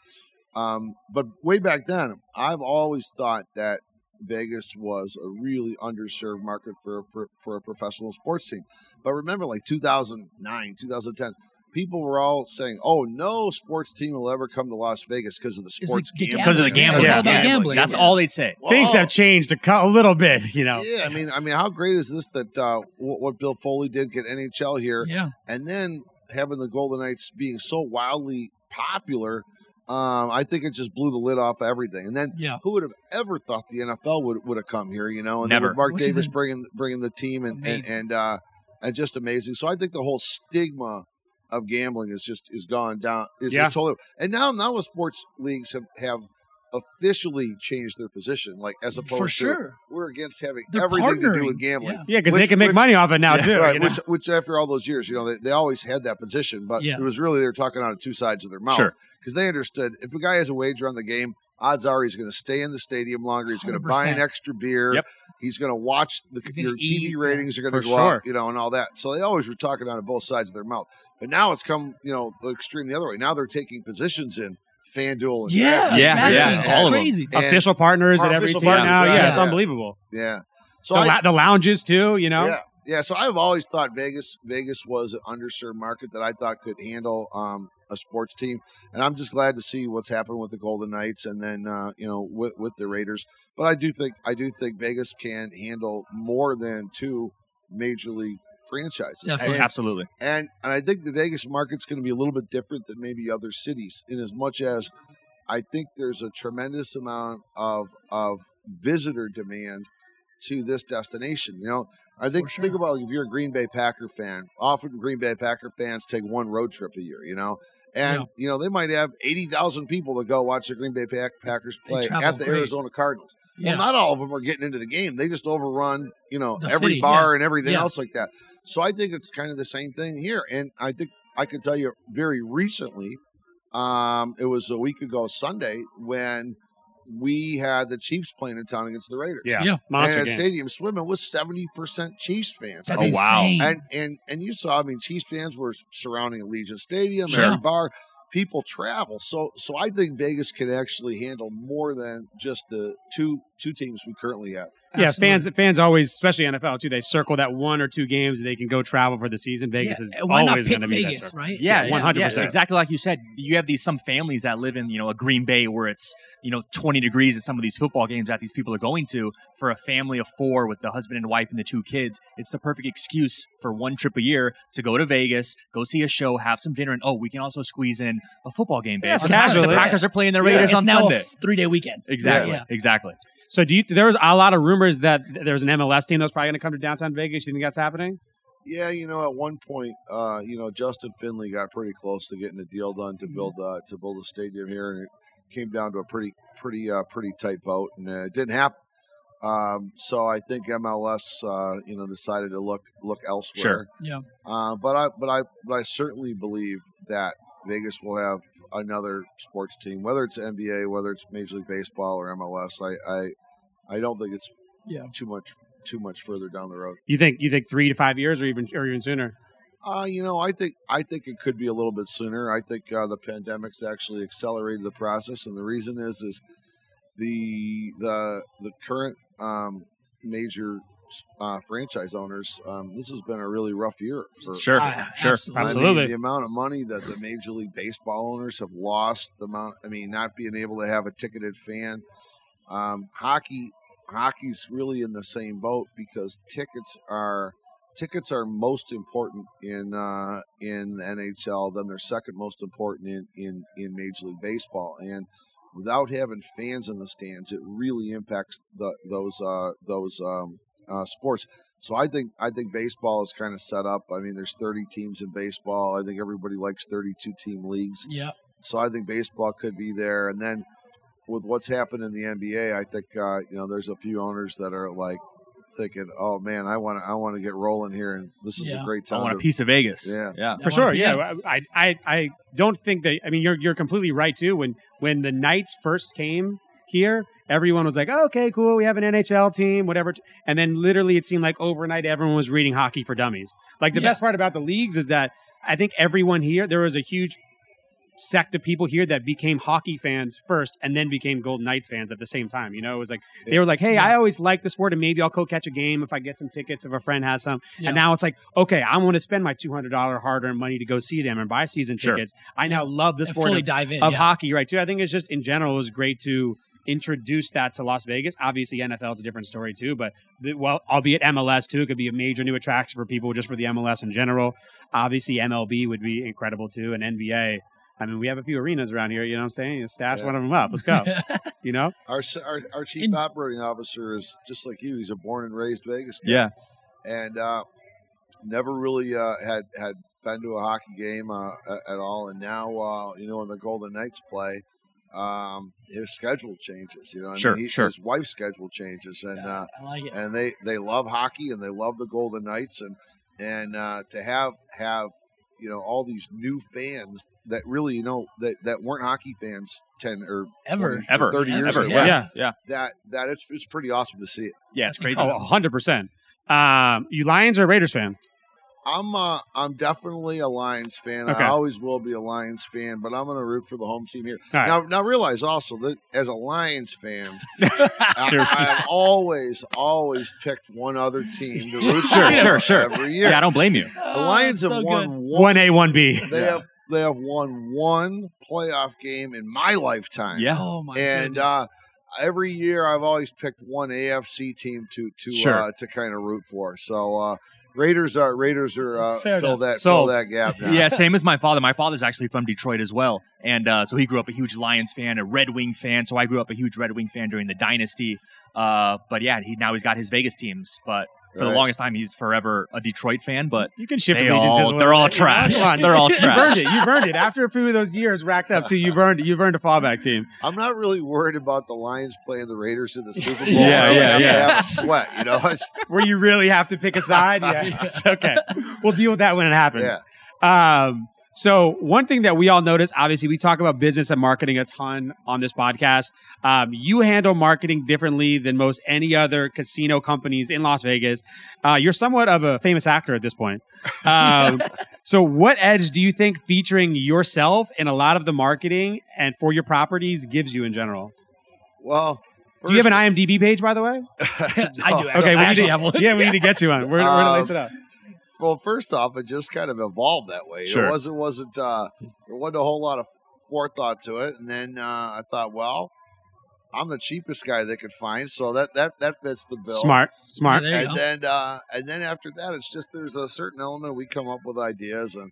S4: Um, but way back then, I've always thought that Vegas was a really underserved market for a, for a professional sports team. But remember, like 2009, 2010, people were all saying, "Oh, no sports team will ever come to Las Vegas because of the sports
S2: the
S4: gambling."
S3: Because of the gambling.
S1: Yeah.
S2: all
S3: Yeah.
S2: gambling.
S3: That's all they'd say.
S1: Things have changed a, cou- a little bit, you know.
S4: Yeah, I mean, I mean, how great is this that uh, what, what Bill Foley did get NHL here,
S2: Yeah.
S4: and then having the Golden Knights being so wildly popular, um, I think it just blew the lid off everything. And then
S2: Yeah.
S4: who would have ever thought the NFL would would have come here? You know, and then
S3: Never.
S4: with Mark
S2: Which
S4: Davis bringing bringing the team and and and, uh, and just amazing. So I think the whole stigma of gambling is just is gone down. Is,
S1: Yeah.
S4: totally and now now the sports leagues have have officially changed their position like as opposed
S2: For
S4: to
S2: sure.
S4: we're against having
S2: They're
S4: everything to do with gambling
S2: Yeah.
S1: Yeah, because they can make
S4: which-
S1: money off it now, too.
S4: right,
S1: you know?
S4: which, which after all those years, you know, they, they always had that position, but
S2: Yeah.
S4: it was really they were talking out of two sides of their mouth
S3: Sure.
S4: because they understood if a guy has a wager on the game, odds are he's going to stay in the stadium longer. He's going to buy an extra beer.
S3: Yep.
S4: He's going to watch the your TV ratings are going to go
S1: sure.
S4: up, you know, and all that. So they always were talking out of both sides of their mouth. But now it's come, you know, the extreme the other way. Now they're taking positions in FanDuel and
S2: Yeah.
S3: Yeah, yeah,
S2: That's
S3: all of them.
S2: crazy.
S4: And-
S1: official partners at every team now. Yeah,
S4: yeah,
S1: it's unbelievable.
S4: yeah. So
S1: the,
S4: I,
S1: la- the lounges too, you know.
S4: Yeah, yeah. So I've always thought Vegas Vegas was an underserved market that I thought could handle um, a sports team, and I'm just glad to see what's happened with the Golden Knights, and then uh, you know with with the Raiders. But I do think I do think Vegas can handle more than two major league franchises.
S2: Definitely.
S4: And,
S3: Absolutely.
S4: and and I think the Vegas market's going to be a little bit different than maybe other cities, in as much as I think there's a tremendous amount of of visitor demand to this destination. You know, I think
S2: For
S4: think
S2: sure.
S4: about if you're a Green Bay Packer fan. Often Green Bay Packer fans take one road trip a year. You know, and
S2: Yeah.
S4: you know they might have eighty thousand people that go watch the Green Bay Pack- Packers play at the
S2: great.
S4: Arizona Cardinals.
S2: Yeah.
S4: Well, not all of them are getting into the game. They just overrun, you know,
S2: The
S4: every
S2: city,
S4: bar and everything
S2: Yeah.
S4: else like that. So I think it's kind of the same thing here. And I think I could tell you very recently, um, it was a week ago Sunday when we had the Chiefs playing in town against the Raiders.
S1: Yeah,
S2: Yeah.
S1: monster
S4: and at
S1: game.
S4: Stadium Swimming was seventy percent Chiefs fans.
S2: That's
S3: Oh, wow.
S2: insane.
S4: And and and you saw, I mean, Chiefs fans were surrounding Allegiant Stadium,
S2: Sure.
S4: every bar. People travel, so so I think Vegas can actually handle more than just the two two teams we currently have.
S1: Yeah,
S2: Absolutely.
S1: fans fans always, especially NFL too, they circle that one or two games they can go travel for the season. Vegas
S2: Yeah,
S1: is
S2: Why
S1: always going to be
S2: Vegas,
S1: circle.
S2: right?
S3: Yeah,
S1: Yeah,
S3: yeah,
S1: 100%.
S3: exactly like you said. You have these some families that live in you know a Green Bay where it's you know 20 degrees at some of these football games that these people are going to. For a family of four with the husband and wife and the two kids, it's the perfect excuse for one trip a year to go to Vegas, go see a show, have some dinner, and oh, we can also squeeze in a football game.
S1: Yeah, it's casual,
S3: The
S1: yeah.
S3: Packers are playing the
S4: Yeah.
S3: Raiders
S2: It's
S3: on
S2: now
S3: Sunday.
S2: three day weekend.
S3: exactly,
S2: Yeah.
S3: exactly.
S1: So do you? There was a lot of rumors that there's an MLS team that's probably going to come to downtown Vegas. You think that's happening?
S4: Yeah, you know, at one point, uh, you know, Justin Findlay got pretty close to getting a deal done to build uh, to build a stadium here, and it came down to a pretty pretty uh, pretty tight vote, and uh, it didn't happen. Um, so I think MLS, uh, you know, decided to look look elsewhere.
S3: Sure.
S2: Yeah.
S4: Uh, but I but I but I certainly believe that Vegas will have another sports team, whether it's NBA, whether it's Major League Baseball or MLS. I I, I don't think it's
S2: Yeah.
S4: too much too much further down the road.
S1: You think you think three to five years, or even or even sooner?
S4: Uh, you know, I think I think it could be a little bit sooner. I think uh, the pandemic's actually accelerated the process, and the reason is is the the the current um, major uh, franchise owners. Um, this has been a really rough year for
S3: Sure,
S2: Ah,
S3: sure.
S2: absolutely.
S4: I mean, the amount of money that the Major League Baseball owners have lost, the amount, I mean, not being able to have a ticketed fan. Um, hockey, hockey's really in the same boat because tickets are tickets are most important in uh, in the NHL. Then they're second most important in in in Major League Baseball, and without having fans in the stands, it really impacts the those uh, those um, uh, sports. So I think I think baseball is kind of set up. I mean, there's 30 teams in baseball. I think everybody likes 32 team leagues.
S2: Yeah.
S4: So I think baseball could be there. And then with what's happened in the NBA, I think uh, you know there's a few owners that are like thinking, "Oh man, I want to I want to get rolling here, and this is
S2: Yeah.
S4: a great time.
S3: I
S4: time."
S3: want a piece of Vegas.
S4: Yeah.
S3: yeah.
S1: For
S2: I
S1: sure, yeah. I, I I don't think that. I mean, you're you're completely right too. When when the Knights first came here, everyone was like, oh, "Okay, cool, we have an NHL team, whatever." And then literally, it seemed like overnight, everyone was reading Hockey for Dummies. Like the
S2: Yeah.
S1: best part about the leagues is that I think everyone here, there was a huge sect of people here that became hockey fans first and then became Golden Knights fans at the same time. You know, it was like they were like, "Hey, I always like the sport, and maybe I'll go catch a game if I get some tickets if a friend has some."
S2: Yeah.
S1: And now it's like, okay, I want to spend my two hundred dollar hard earned money to go see them and buy season
S3: Sure.
S1: tickets. I now love the
S2: And
S1: sport
S2: fully
S1: of,
S2: dive in.
S1: of
S2: yeah.
S1: hockey, right? Too. I think it's just in general it was great to introduce that to Las Vegas. Obviously, NFL is a different story too, but the, well, albeit MLS too, it could be a major new attraction for people just for the MLS in general. Obviously, MLB would be incredible too, and NBA. I mean, we have a few arenas around here. You know what I'm saying? Stash
S4: Yeah.
S1: one of them up. Let's go. you know?
S4: Our, our our chief
S2: In-
S4: operating officer is just like you. He's a born and raised Vegas guy.
S3: Yeah.
S4: and uh, never really uh, had had been to a hockey game uh, at all. And now, uh, you know, when the Golden Knights play, um, his schedule changes. You know, I
S3: Sure,
S4: mean, he,
S3: sure.
S4: his wife's schedule changes, and
S2: Yeah,
S4: uh,
S2: I like it.
S4: and they they love hockey and they love the Golden Knights, and and uh, to have have you know all these new fans that really you know that that weren't hockey fans ten or
S2: Ever.
S4: 20
S3: Ever.
S4: thirty years
S3: Ever.
S4: ago.
S3: Yeah.
S1: Yeah.
S3: Yeah.
S4: That that it's it's pretty awesome to see it.
S3: Yeah. It's
S2: That's
S3: crazy.
S1: Oh, 100%. Um, you Lions or Raiders fan?
S4: I'm uh, I'm definitely a Lions fan.
S1: Okay.
S4: I always will be a Lions fan, but I'm going to root for the home team here.
S1: All right.
S4: Now, now realize also that as a Lions fan, I, I've always always picked one other team to root
S3: Sure,
S4: for
S3: sure, sure.
S4: every year.
S3: Yeah, I don't blame you.
S4: the Lions
S2: Oh,
S4: have
S2: so
S4: won
S2: good.
S4: one.
S1: One A, one B.
S4: They
S3: Yeah.
S4: have they have won one playoff game in my lifetime.
S3: Yeah.
S2: Oh my
S4: and uh, every year I've always picked one AFC team to to
S3: Sure.
S4: uh, to kind of root for. So uh, Raiders are Raiders are uh, fill
S2: enough.
S4: that
S1: Sold.
S4: fill that gap now.
S3: Yeah, same as my father. My father's actually from Detroit as well, and uh, so he grew up a huge Lions fan, a Red Wing fan. So I grew up a huge Red Wing fan during the dynasty. Uh, but yeah, he now he's got his Vegas teams. But for the longest time, he's forever a Detroit fan. But
S1: You can shift
S3: They
S1: allegiances.
S3: all- they're all
S1: bit, you know?
S3: trash.
S1: Come on.
S3: They're all trash.
S1: You've
S3: trash.
S1: earned it. You've earned it. After a few of those years racked up, too, you've earned it. You've earned a fallback team.
S4: I'm not really worried about the Lions playing the Raiders in the Super Bowl.
S3: Yeah,
S4: I
S3: yeah, yeah.
S4: have a sweat, you know.
S1: Where you really have to pick a side. Yeah, it's okay. We'll deal with that when it happens.
S4: yeah.
S1: Um, so one thing that we all notice, obviously, we talk about business and marketing a ton on this podcast. Um, you handle marketing differently than most any other casino companies in Las Vegas. Uh, you're somewhat of a famous actor at this point. Um, so what edge do you think featuring yourself in a lot of the marketing and for your properties gives you in general?
S4: Well,
S1: Do you have an IMDb page, by the way?
S2: I do. Actually,
S1: Okay, we
S2: I
S1: need to-
S2: have one.
S1: Yeah, we need to get you on. Where, where to
S4: Um,
S1: lace it up?
S4: Well, first off, it just kind of evolved that way.
S3: Sure.
S4: It wasn't wasn't uh, there wasn't a whole lot of forethought to it, and then uh, I thought, well, I'm the cheapest guy they could find, so that that that fits the bill.
S1: Smart, smart.
S2: Yeah,
S4: and
S2: go.
S4: then uh, and then after that, it's just there's a certain element we come up with ideas, and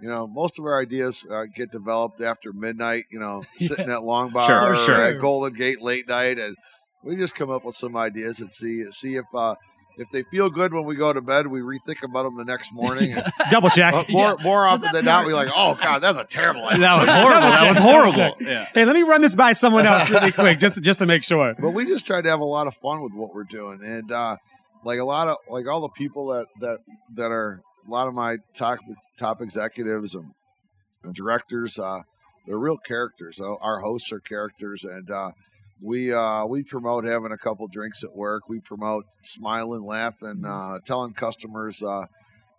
S4: you know most of our ideas uh, get developed after midnight. You know, sitting at Long Bar
S3: Sure,
S4: or
S3: sure.
S4: at Golden Gate late night, and we just come up with some ideas and see see if uh, if they feel good when we go to bed, we rethink about them the next morning. And,
S1: Double check.
S4: uh, more more often
S2: that
S4: than not,
S2: smart?
S4: we're like, oh god, that's a terrible. idea.
S3: That was horrible. that was horrible. Yeah.
S1: Hey, let me run this by someone else really quick, just just to make sure.
S4: but we just try to have a lot of fun with what we're doing and uh like a lot of like all the people that that that are a lot of my top top executives and, and directors uh they're real characters our hosts are characters and uh we uh we promote having a couple drinks at work we promote smiling laughing uh telling customers uh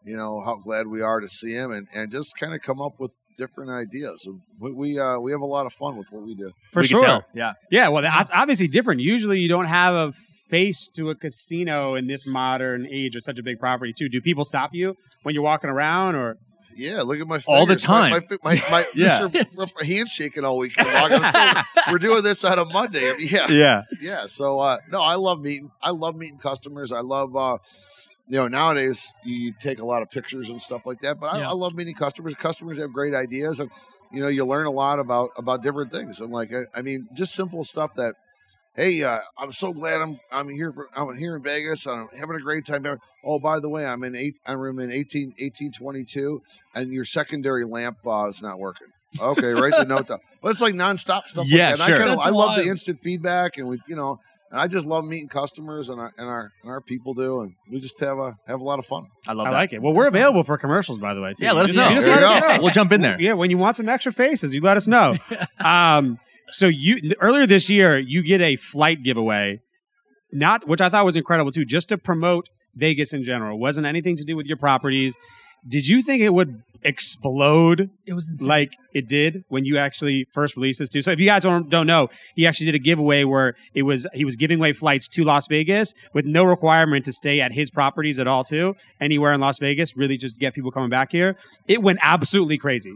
S4: you know how glad we are to see them and and just kind of come up with different ideas we we, uh, we have a lot of fun with what we do
S1: For
S3: we
S1: sure.
S3: Yeah.
S1: Yeah, well, that's obviously different. Usually, you don't have a face to a casino in this modern age with such a big property, too. Do people stop you when you're walking around, or
S4: Yeah, look at my fingers.
S3: All the time.
S4: My, fi- my, my,
S3: Yeah.
S4: Mr. handshaking all week. we're doing this on a Monday. I mean, yeah,
S3: Yeah.
S4: yeah. So uh, no, I love meeting. I love meeting customers. I love. Uh, you know, nowadays you take a lot of pictures and stuff like that, but I,
S2: Yeah.
S4: I love meeting customers. Customers have great ideas, and you know, you learn a lot about about different things. And like, I, I mean, just simple stuff that hey, uh, I'm so glad I'm I'm here for I'm here in Vegas. I'm having a great time. Oh, by the way, I'm in eight. I'm in 18, 1822, and your secondary lamp uh, is not working. Okay, write the note down. But it's like nonstop stuff.
S3: Yeah,
S4: like that. And
S3: sure.
S4: I, kinda, I love the instant feedback, and we, you know, and I just love meeting customers, and our and our and our people do, and we just have a have a lot of fun.
S3: I love
S1: I
S3: that.
S1: like it. Well, we're
S2: That's
S1: available for commercials, by the way. Too.
S3: Yeah, let us know.
S1: just- you just let us know.
S3: We'll jump in there.
S1: Yeah, when you want some extra faces, you let us know. um, so you earlier this year, you get a flight giveaway, not which I thought was incredible too, just to promote Vegas in general. It wasn't anything to do with your properties. Did you think it would explode
S2: It was insane.
S1: like it did when you actually first released this too? So if you guys don't, don't know, he actually did a giveaway where it was he was giving away flights to Las Vegas with no requirement to stay at his properties at all too, anywhere in Las Vegas, really just to get people coming back here. It went absolutely crazy.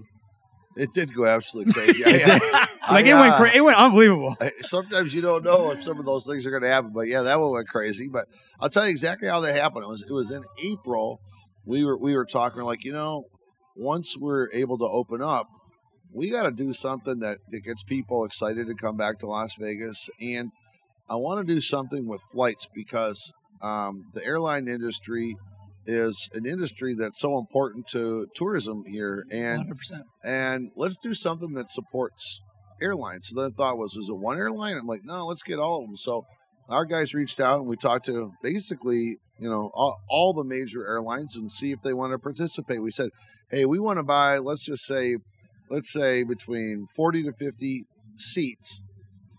S4: It did go absolutely crazy. I- I-
S1: Like it went,
S4: uh,
S1: cra- it went unbelievable.
S4: I- sometimes you don't know if some of those things are going to happen, but yeah, that one went crazy. But I'll tell you exactly how that happened. It was it was in April. We were we were talking like you know, once we're able to open up, we got to do something that that gets people excited to come back to Las Vegas, and I want to do something with flights because um, the airline industry is an industry that's so important to tourism here, and
S2: 100%.
S4: and let's do something that supports airlines. So the thought was, is it one airline? I'm like, no, let's get all of them. So our guys reached out and we talked to basically, you know, all, all the major airlines and see if they want to participate. We said, hey, we want to buy, let's just say, let's say between 40 to 50 seats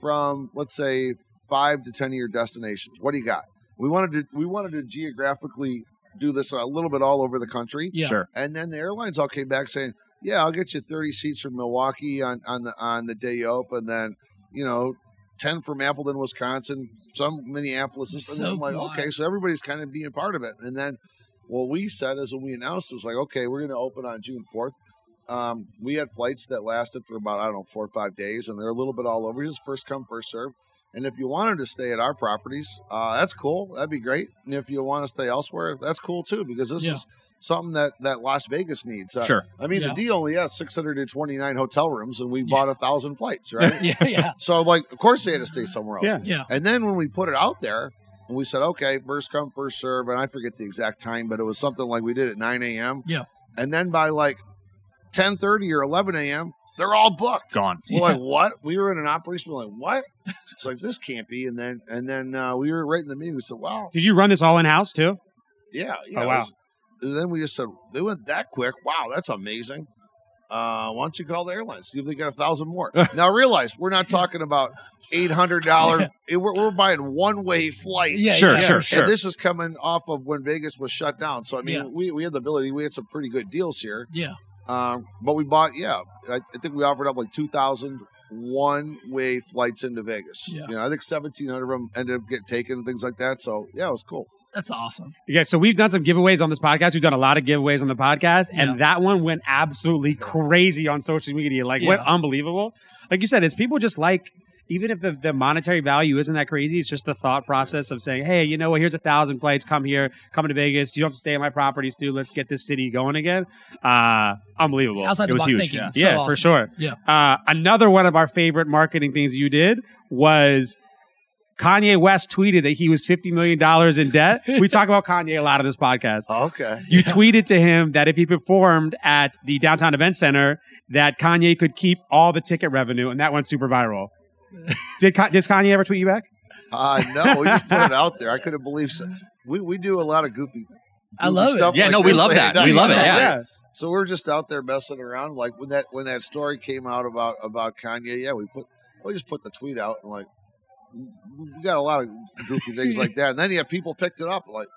S4: from, let's say, five to 10 of your destinations. What do you got? We wanted to, we wanted to geographically do this a little bit all over the country.
S2: Yeah.
S3: Sure.
S4: And then the airlines all came back saying, "Yeah, I'll get you 30 seats from Milwaukee on on the on the day you open, then you know, 10 from Appleton, Wisconsin, some Minneapolis." And
S2: So
S4: I'm like,
S2: wild.
S4: okay, so everybody's kind of being part of it. And then what we said is when we announced it was like, okay, we're going to open on June 4th. Um, we had flights that lasted for about I don't know four or five days, and they're a little bit all over. Just first come, first serve. And if you wanted to stay at our properties, uh, that's cool. That'd be great. And if you want to stay elsewhere, that's cool too, because this
S2: Yeah.
S4: is something that, that Las Vegas needs. Uh,
S3: Sure.
S4: I mean,
S2: Yeah.
S4: the D only has 629 hotel rooms, and we bought a thousand flights, right?
S2: Yeah, yeah,
S4: so, like, of course, they had to stay somewhere else.
S1: Yeah.
S2: yeah.
S4: And then when we put it out there, and we said, okay, first come, first serve, and I forget the exact time, but it was something like we did at 9 a.m.
S2: Yeah.
S4: And then by like 10:30 or 11 a.m., they're all booked.
S3: Gone.
S4: We're like, what? We were in an operation. We're like, what? It's like this can't be. And then and then uh, we were right in the meeting. We said, wow,
S1: Did you run this all in house too?
S4: yeah, yeah.
S1: Oh,
S4: it
S1: wow.
S4: Was- and then we just said they went that quick. Wow, that's amazing. Uh, why don't you call the airlines see if they got a thousand more? now realize we're not talking about eight hundred dollar. we're, we're buying one way flights.
S2: Yeah,
S3: Sure,
S2: yeah.
S3: sure, sure.
S4: And this is coming off of when Vegas was shut down. So I mean,
S2: Yeah.
S4: we, we had the ability. We had some pretty good deals here.
S2: Yeah.
S4: Um, but we bought, yeah, I, I think we offered up like 2,000 one way flights into Vegas.
S2: Yeah.
S4: You know, I think 1,700 of them ended up getting taken and things like that. So, yeah, it was cool.
S2: That's awesome.
S1: Yeah, so we've done some giveaways on this podcast. We've done a lot of giveaways on the podcast,
S2: Yeah.
S1: and that one went absolutely crazy on social media. Like, what
S2: Yeah.
S1: unbelievable! Like you said, it's people just like, even if the, the monetary value isn't that crazy, it's just the thought process of saying, hey, you know what? Here's a thousand flights. Come here, come to Vegas. You don't have to stay at my properties too. Let's get this city going again. Uh, unbelievable.
S2: It's outside
S3: It was huge,
S2: thinking.
S3: yeah.
S2: So
S1: yeah, for sure.
S2: Yeah.
S1: Uh, another one of our favorite marketing things you did was Kanye West tweeted that he was $50 million in debt. We talk about Kanye a lot on this podcast.
S4: Okay.
S1: You tweeted to him that if he performed at the downtown event center, that Kanye could keep all the ticket revenue, and that went super viral. Did does Kanye ever tweet you back?
S4: Uh, no, we just put it out there. I couldn't believe so. we we do a lot of goofy.
S2: I
S4: goofy
S2: love it.
S4: stuff
S3: Yeah,
S4: like
S3: no, we love that.
S4: at
S3: We love it, yeah.
S4: So we're just out there messing around. Like when that when that story came out about about Kanye, yeah, we put we just put the tweet out and like we got a lot of goofy things like that. And then yeah, people picked it up like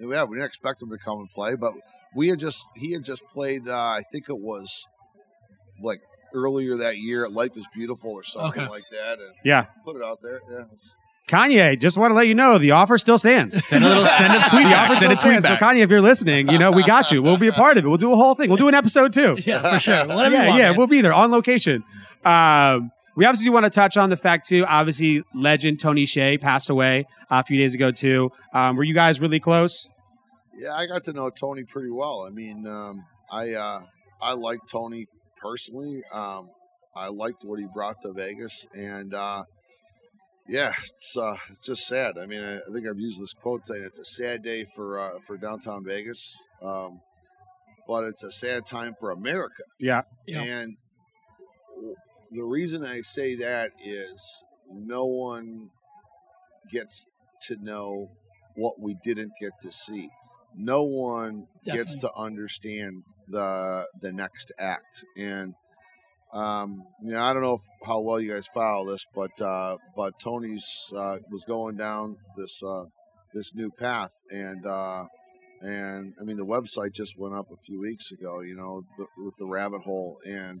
S4: yeah, we didn't expect him to come and play, but we had just he had just played. Uh, I think it was like earlier that year at Life is Beautiful or something
S2: Okay.
S4: like that, and
S1: Yeah.
S4: put it out there. Yeah,
S1: Kanye, just want to let you know the offer still stands.
S3: Send a little, send a tweet
S1: The
S3: back.
S1: offer
S3: Send
S1: still
S3: a tweet
S1: stands. So. Kanye, if you're listening, you know we got you. We'll be a part of it. We'll do a whole thing. We'll do an episode too.
S2: Yeah, for sure. Whatever
S1: yeah,
S2: you want,
S1: yeah,
S2: man.
S1: we'll be there on location. Um, we obviously want to touch on the fact too. Obviously, legend Tony Hsieh passed away uh, a few days ago too. Um, were you guys really close?
S4: Yeah, I got to know Tony pretty well. I mean, um, I uh, I like Tony personally. Um, I liked what he brought to Vegas, and uh, yeah, it's uh, it's just sad. I mean, I, I think I've used this quote saying it's a sad day for uh, for downtown Vegas, um, but it's a sad time for America.
S1: Yeah.
S2: Yeah.
S4: And the reason I say that is no one gets to know what we didn't get to see. No one gets to understand the the next act. And um, you know, I don't know if, how well you guys follow this, but uh, but Tony's uh, was going down this uh, this new path, and uh, and I mean the website just went up a few weeks ago. You know, the, with the rabbit hole and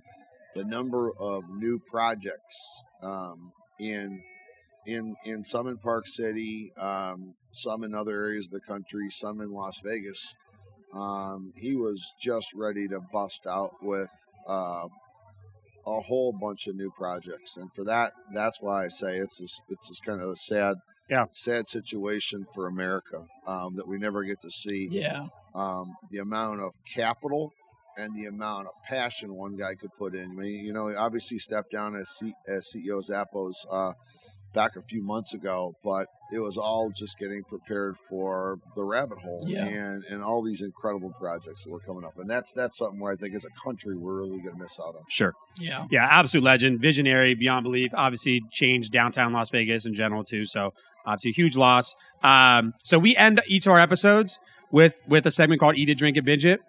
S4: the number of new projects um, in in in some in Park City, um, some in other areas of the country, some in Las Vegas. Um, he was just ready to bust out with uh, a whole bunch of new projects, and for that, that's why I say it's this, it's this kind of a sad,
S1: Yeah.
S4: sad situation for America um, that we never get to see
S2: Yeah.
S4: um, the amount of capital and the amount of passion one guy could put in. I mean, you know, obviously stepped down as, C- as CEO Zappos uh, back a few months ago, but it was all just getting prepared for the rabbit hole
S2: Yeah.
S4: and and all these incredible projects that were coming up. And that's that's something where I think as a country we're really going to miss out on.
S3: Sure.
S2: Yeah.
S1: Yeah, absolute legend, visionary beyond belief. Obviously, changed downtown Las Vegas in general too. So obviously, a huge loss. Um, so we end each of our episodes with with a segment called "Eat It, Drink It, Binge It."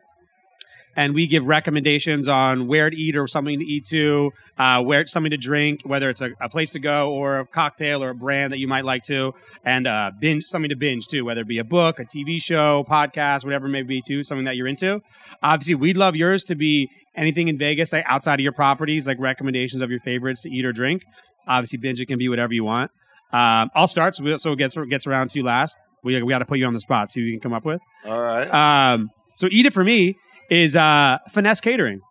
S1: And we give recommendations on where to eat or something to eat to, uh, where something to drink, whether it's a, a place to go or a cocktail or a brand that you might like to, and uh, binge something to binge too, whether it be a book, a TV show, podcast, whatever it may be too, something that you're into. Obviously, we'd love yours to be anything in Vegas, like outside of your properties, like recommendations of your favorites to eat or drink. Obviously, binge it can be whatever you want. Um, I'll start, so, we, so it gets gets around to you last. We we got to put you on the spot, see what you can come up with.
S4: All right.
S1: Um, so eat it for me is uh, finesse catering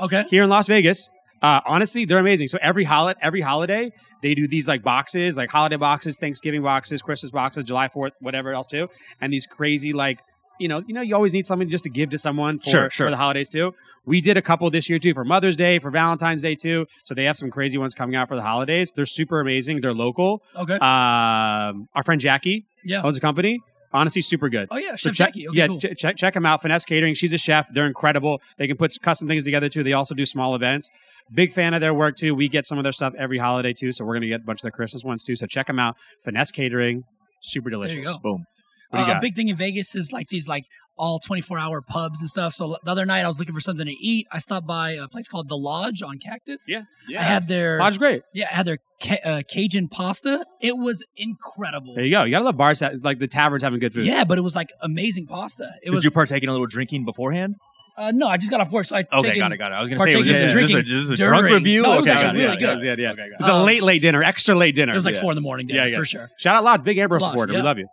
S2: Okay.
S1: here in Las Vegas. Uh, honestly, they're amazing. So every holiday, every holiday, they do these like boxes, like holiday boxes, Thanksgiving boxes, Christmas boxes, July Fourth, whatever else too, and these crazy like. You know, you know, you always need something just to give to someone for,
S3: Sure, sure.
S1: for the holidays too. We did a couple this year too for Mother's Day, for Valentine's Day too. So they have some crazy ones coming out for the holidays. They're super amazing. They're local.
S2: Okay.
S1: Um, our friend Jackie
S2: yeah.
S1: owns a company. Honestly, super good.
S2: Oh yeah,
S1: So
S2: Chef
S1: check,
S2: Jackie. Okay,
S1: yeah,
S2: cool.
S1: ch- check check them out. Finesse Catering. She's a chef. They're incredible. They can put custom things together too. They also do small events. Big fan of their work too. We get some of their stuff every holiday too. So we're gonna get a bunch of their Christmas ones too. So check them out. Finesse Catering. Super delicious.
S2: you go.
S3: Boom.
S1: What do you
S2: Uh, a big thing in Vegas is like these like all 24 hour pubs and stuff. So the other night I was looking for something to eat. I stopped by a place called The Lodge on Cactus.
S1: Yeah, yeah.
S2: I had their
S1: Lodge great.
S2: yeah, I had their ca- uh, Cajun pasta. It was incredible.
S1: There you go. You gotta love bars. Like the taverns having good food.
S2: Yeah, but it was like amazing pasta. It
S3: Did
S2: was
S3: you partake in a little drinking beforehand?
S2: uh, no, I just got off work, so I
S3: Okay, got it, got it. I was gonna say, was this, is this a,
S2: drinking
S3: is this a drunk review?
S2: No, it was
S3: okay,
S2: actually really
S3: it,
S2: good.
S3: it.
S1: Yeah, yeah.
S3: Okay,
S1: It's a
S2: Um,
S1: late, late dinner, extra late dinner.
S2: It was like
S1: Yeah.
S2: four in the morning dinner
S1: Yeah, yeah.
S2: for sure.
S1: Shout out Lodge, big
S2: Lodge,
S1: supporter. We love you.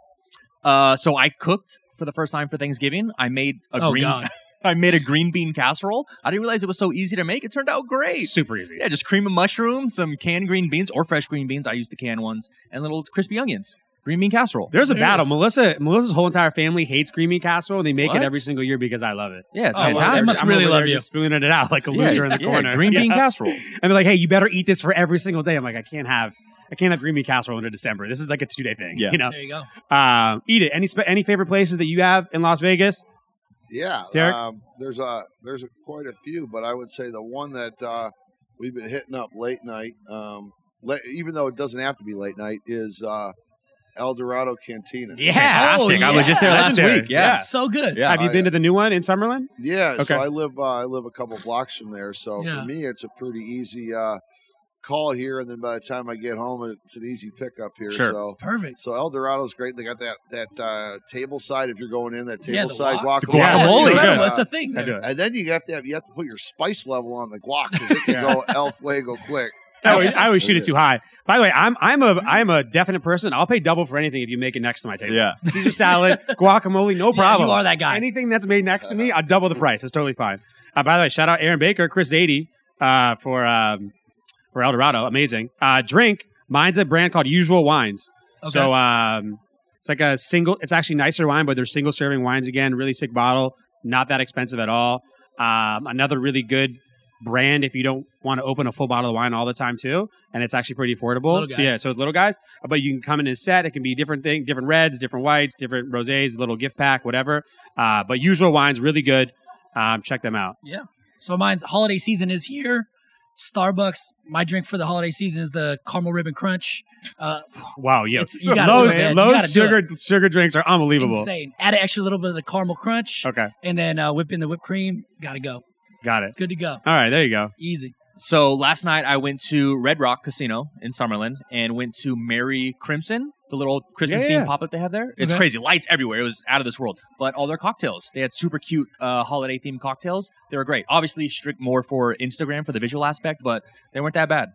S3: Uh, so I cooked for the first time for Thanksgiving. I made a
S2: Oh
S3: green.
S2: god,
S3: I made a green bean casserole. I didn't realize it was so easy to make. It turned out great.
S1: Super easy.
S3: Yeah, just cream of mushrooms, some canned green beans or fresh green beans. I used the canned ones and little crispy onions. Green bean casserole.
S1: There's a
S2: There
S1: battle.
S2: is.
S1: Melissa, Melissa's whole entire family hates green bean casserole, and they make
S3: What?
S1: it every single year because I love it.
S3: Yeah, it's
S2: Oh, well, they
S3: fantastic.
S2: must
S1: I'm
S2: really
S1: over
S2: love
S1: there
S2: you.
S1: spooning it out like a
S3: Yeah,
S1: loser in the
S3: yeah,
S1: corner.
S3: Green bean
S1: Yeah.
S3: casserole.
S1: And they're like, "Hey, you better eat this for every single day." I'm like, "I can't have, I can't have green bean casserole into December. This is like a two day thing.
S3: Yeah.
S1: You know,
S2: There you go.
S1: um, eat it. Any spe- any favorite places that you have in Las Vegas?
S4: Yeah,
S1: Derek?
S4: Um, there's a there's a, quite a few, but I would say the one that uh, we've been hitting up late night, um, la- even though it doesn't have to be late night, is uh, El Dorado Cantina.
S1: Yeah.
S3: Fantastic.
S2: Oh,
S3: I was just there last
S1: Legendary.
S3: week. Yeah.
S2: So good.
S3: Yeah.
S1: have you
S4: I-
S1: been to the new one in Summerlin?
S4: Yeah,
S1: Okay.
S4: so I live uh, I live a couple blocks from there, so
S2: Yeah.
S4: for me it's a pretty easy uh, call here, and then by the time I get home, it's an easy pickup here.
S3: Sure.
S4: So.
S2: Perfect.
S4: So El Dorado's great. They got that that uh, table side. If you're going in, that table
S2: the
S4: side
S2: guac.
S4: guacamole.
S1: The
S2: Yeah,
S1: guacamole.
S2: it's incredible.
S1: Good.
S2: That's the thing.
S1: I.
S4: And then you have to have you have to put your spice level on the guac because it can
S1: Yeah.
S4: go El Fuego quick.
S1: I always, I always shoot it too high. By the way, I'm I'm a I'm a definite person. I'll pay double for anything if you make it next to my table.
S3: Yeah.
S1: Caesar salad, guacamole, no
S2: Yeah,
S1: problem.
S2: you are that guy.
S1: Anything that's made next to me, I'll double the price. It's totally fine. Uh, by the way, shout out Aaron Baker, Chris Zadie uh, for um, for El Dorado. Amazing. Uh, drink. Mine's a brand called Usual Wines.
S2: Okay.
S1: So um, it's like a single. It's actually nicer wine, but they're single serving wines again. Really sick bottle. Not that expensive at all. Um, another really good brand if you don't want to open a full bottle of wine all the time too, and it's actually pretty affordable. So yeah, so little guys, but you can come in a set. It can be different thing, different reds, different whites, different rosés, little gift pack, whatever. Uh, but usual wines really good. Um, check them out. Yeah.
S2: So mine's holiday season is here. Starbucks. My drink for the holiday season is the caramel ribbon crunch. Uh,
S1: Wow, yeah,
S2: It's- you gotta
S1: those
S2: do it, man. You
S1: those
S2: gotta do
S1: sugar sugar drinks are unbelievable.
S2: insane. Add an extra little bit of the caramel crunch,
S1: Okay,
S2: and then uh, whip in the whipped cream. Gotta go.
S1: got it.
S2: Good to go.
S1: All right, there you go.
S2: Easy.
S3: So last night I went to Red Rock Casino in Summerlin and went to Merry Crimson, the little Christmas
S1: Yeah,
S3: themed
S1: yeah.
S3: pop up they have there. It's
S2: Okay.
S3: crazy, lights everywhere. It was out of this world. But all their cocktails, they had super cute uh, holiday themed cocktails. They were great. Obviously, strict more for Instagram for the visual aspect, but they weren't that bad.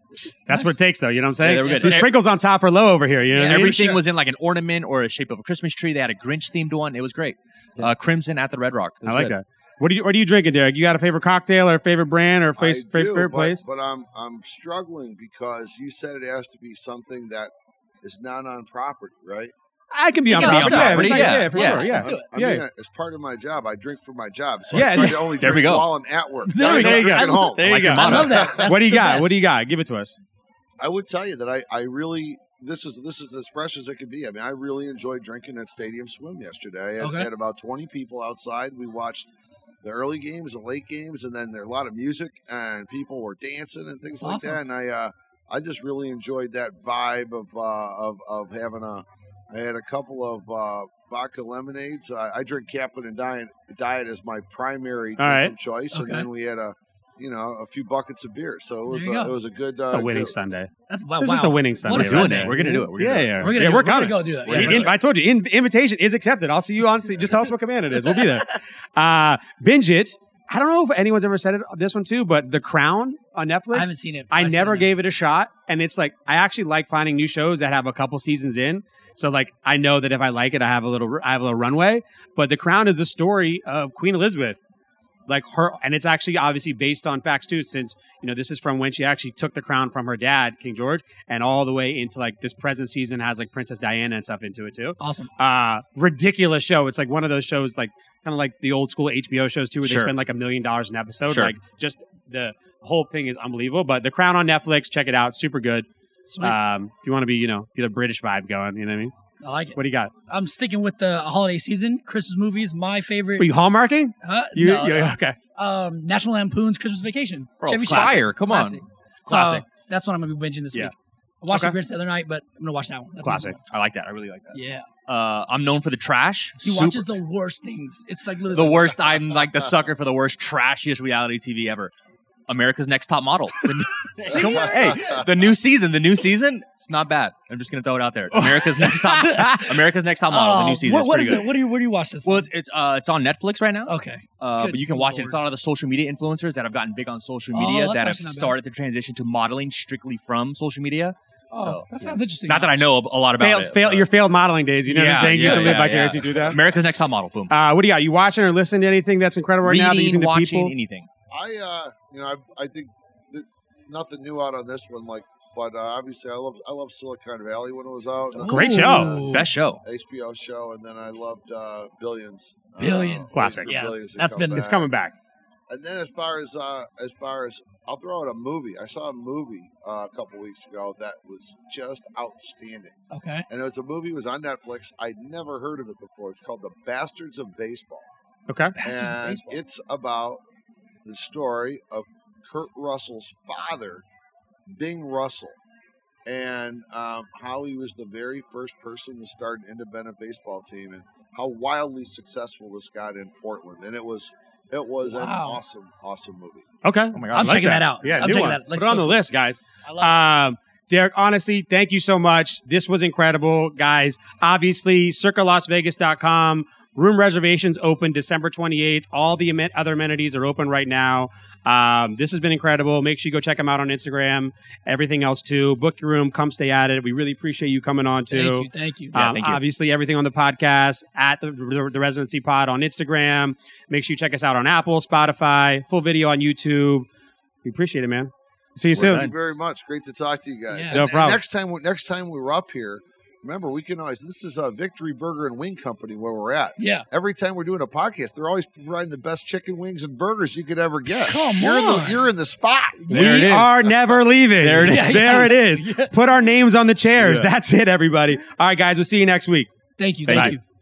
S1: That's what it takes, though. You know what I'm saying?
S3: Yeah, they were good.
S1: The sprinkles on top are low over here. You know
S2: Yeah,
S1: what I mean?
S3: Everything
S2: sure.
S3: was in like an ornament or a shape of a Christmas tree. They had a Grinch themed one. It was great. Uh, Crimson at the Red Rock. It
S1: I like
S3: good.
S1: that. What are you What are you drinking, Derek? You got a favorite cocktail or a favorite brand or a place,
S4: I
S1: favorite,
S4: do,
S1: favorite
S4: but,
S1: place?
S4: but I'm I'm struggling because you said it has to be something that is not on property, right?
S1: I can be
S2: It
S1: on
S2: can be on
S1: property. Yeah,
S3: property,
S1: like-
S3: yeah.
S1: yeah, for
S3: Yeah.
S1: sure. Yeah.
S2: Let's do it.
S4: I
S1: Yeah.
S4: mean, as part of my job, I drink for my job, so
S1: Yeah,
S4: I try to only
S3: there we
S4: drink
S3: go.
S4: while I'm at work.
S2: There
S4: Not
S2: we
S4: even
S2: go.
S4: drinking
S2: I
S4: at
S2: love-
S4: home.
S3: There you
S1: Like
S3: go.
S2: I love that. That's
S1: what do you got?
S2: best.
S1: What do you got? Give it to us.
S4: I would tell you that I, I really this is this is as fresh as it could be. I mean, I really enjoyed drinking at Stadium Swim yesterday. I
S2: Okay.
S4: had about twenty people outside. We watched the early games, the late games, and then there were a lot of music and people were dancing and things like that. And I uh, I just really enjoyed that vibe of uh, of of having a. I had a couple of uh, vodka lemonades. I, I drink Captain and Diet Diet as my primary drink
S1: right.
S4: of choice, and then we had a. You know, a few buckets of beer, so it was a, it was a good. Uh,
S1: It's a winning
S4: good-
S1: Sunday.
S2: That's wow.
S1: It's
S2: wow.
S1: just a winning Sunday.
S2: What a
S1: right?
S3: doing
S2: Sunday.
S3: it. We're gonna do it. We're gonna
S1: yeah,
S3: do it.
S1: yeah.
S2: We're gonna
S1: yeah,
S2: do it.
S1: we're
S2: We're gonna
S1: coming.
S2: go do it.
S1: We're
S2: Yeah,
S1: in-
S2: sure.
S1: I told you, in, invitation is accepted. I'll see you on. See, just tell us what command it is. We'll be there. Uh, binge it. I don't know if anyone's ever said it. This one too, but The Crown on Netflix.
S2: I haven't seen it.
S1: I
S2: I've
S1: never
S2: it.
S1: gave it a shot, and it's like I actually like finding new shows that have a couple seasons in. So like I know that if I like it, I have a little I have a little runway. But The Crown is a story of Queen Elizabeth, like her, and it's actually obviously based on facts too. Since you know this is from when she actually took the crown from her dad, King George, and all the way into like this present season has like Princess Diana and stuff into it too.
S2: Awesome.
S1: Uh ridiculous show. It's like one of those shows like kind of like the old school HBO shows too, where
S3: Sure.
S1: they spend like a million dollars an episode.
S3: Sure.
S1: Like just the whole thing is unbelievable. But The Crown on Netflix, check it out. Super good.
S2: Sweet.
S1: Um, if you want to be, you know, get a British vibe going, you know what I mean?
S2: I like it.
S1: What do you got?
S2: I'm sticking with the holiday season. Christmas movies. My favorite.
S1: Are you hallmarking?
S2: Huh?
S1: You,
S2: no,
S1: you-
S2: no.
S1: okay.
S2: Um, National Lampoon's Christmas Vacation.
S3: Bro,
S2: Chevy
S3: Fire, come
S2: Classic.
S3: on.
S2: So
S1: Classic.
S2: that's what I'm gonna be binging this
S1: Yeah.
S2: week. I watched
S1: Okay.
S2: the Grinch the other night, but I'm gonna watch that one. That's
S1: Classic.
S3: I like that. I really like that.
S2: Yeah.
S3: Uh, I'm known for the trash.
S2: He
S3: Super-
S2: watches the worst things. It's like literally
S3: the worst. I'm like the sucker for the worst, trashiest reality TV ever. America's Next Top Model. The- Come on, hey, the new season. The new season. It's not bad. I'm just gonna throw it out there. America's Next Top. America's Next Top Model. the
S2: Oh,
S3: new season.
S2: What,
S3: is
S2: what
S3: pretty
S2: is
S3: good.
S2: it? What do you where do you watch this?
S3: Well, it's it's uh it's on Netflix right now.
S2: okay.
S3: Uh,
S2: Good
S3: but you can watch it.
S2: lord.
S3: It's a lot of the social media influencers that have gotten big on social
S2: Oh,
S3: media
S2: that's
S3: that have
S2: actually not bad.
S3: started the transition to modeling strictly from social media.
S2: Oh,
S3: So,
S2: that sounds interesting.
S3: Not that I know a lot about
S1: Fail,
S3: it.
S1: fail,
S3: but
S1: your failed modeling days. You know what
S3: Yeah,
S1: I'm saying? you
S3: yeah,
S1: have to live
S3: yeah,
S1: vicariously
S3: yeah.
S1: through that.
S3: America's Next Top Model. Boom.
S1: Uh, what do you got? You watching or listening to anything that's incredible right now that you
S3: Reading,
S1: think the
S3: watching,
S1: people?
S3: anything.
S4: I, uh, you know, I, I think that nothing new out on this one. Like, but uh, obviously, I love I love Silicon Valley when it was out. and
S1: Great show.
S2: Ooh.
S3: Best show.
S4: HBO show, and then I loved uh, Billions.
S2: Billions.
S4: Uh,
S1: Classic.
S2: Yeah,
S4: Billions to
S2: that's
S4: come
S2: been-
S4: back.
S1: It's coming back.
S4: And then as far as uh, as far as I'll throw out a movie. I saw a movie uh, a couple weeks ago that was just outstanding.
S2: Okay.
S4: And it was a movie. It was on Netflix. I'd never heard of it before. It's called The Bastards of Baseball.
S1: Okay.
S2: Bastards of
S4: and
S2: baseball.
S4: it's about the story of Kurt Russell's father, Bing Russell, and um, how he was the very first person to start an independent baseball team, and how wildly successful this got in Portland. And it was it was an awesome, awesome movie.
S1: Okay.
S3: Oh my god,
S2: I'm
S3: like
S2: checking that out.
S1: Yeah,
S2: I'm
S1: new
S2: checking
S1: one.
S2: that out.
S1: Put
S2: Looks
S1: it on the
S2: cool.
S1: list, guys.
S2: I love
S1: Um, Derek, honestly, thank you so much. This was incredible, guys. Obviously, circalasvegas.com. Room reservations open December 28th. All the amen- other amenities are open right now. Um, this has been incredible. Make sure you go check them out on Instagram. Everything else too. Book your room. Come stay at it. We really appreciate you coming on too.
S2: Thank you. Thank you.
S3: Yeah,
S1: Um,
S3: thank you.
S1: Obviously, everything on the podcast at the, the, the Residency Pod on Instagram. Make sure you check us out on Apple, Spotify, full video on YouTube. We appreciate it, man. See you soon.
S4: Thank you very much. Great to talk to you guys.
S2: Yeah.
S1: No problem.
S4: next time, next time we're up here, remember we can always. This is a Victory Burger and Wing Company where we're at.
S2: Yeah.
S4: Every time we're doing a podcast, they're always providing the best chicken wings and burgers you could ever get.
S2: Come
S4: you're In
S2: on.
S4: the, you're in the spot.
S1: we
S3: There it is.
S1: are never leaving.
S3: There it is.
S2: Yeah,
S1: there it
S2: yes.
S1: is. Put our names on the chairs.
S3: Yeah.
S1: That's it, everybody. All right, guys. We'll see you next week.
S2: Thank you.
S1: Thank
S2: Thank
S1: you.
S2: you.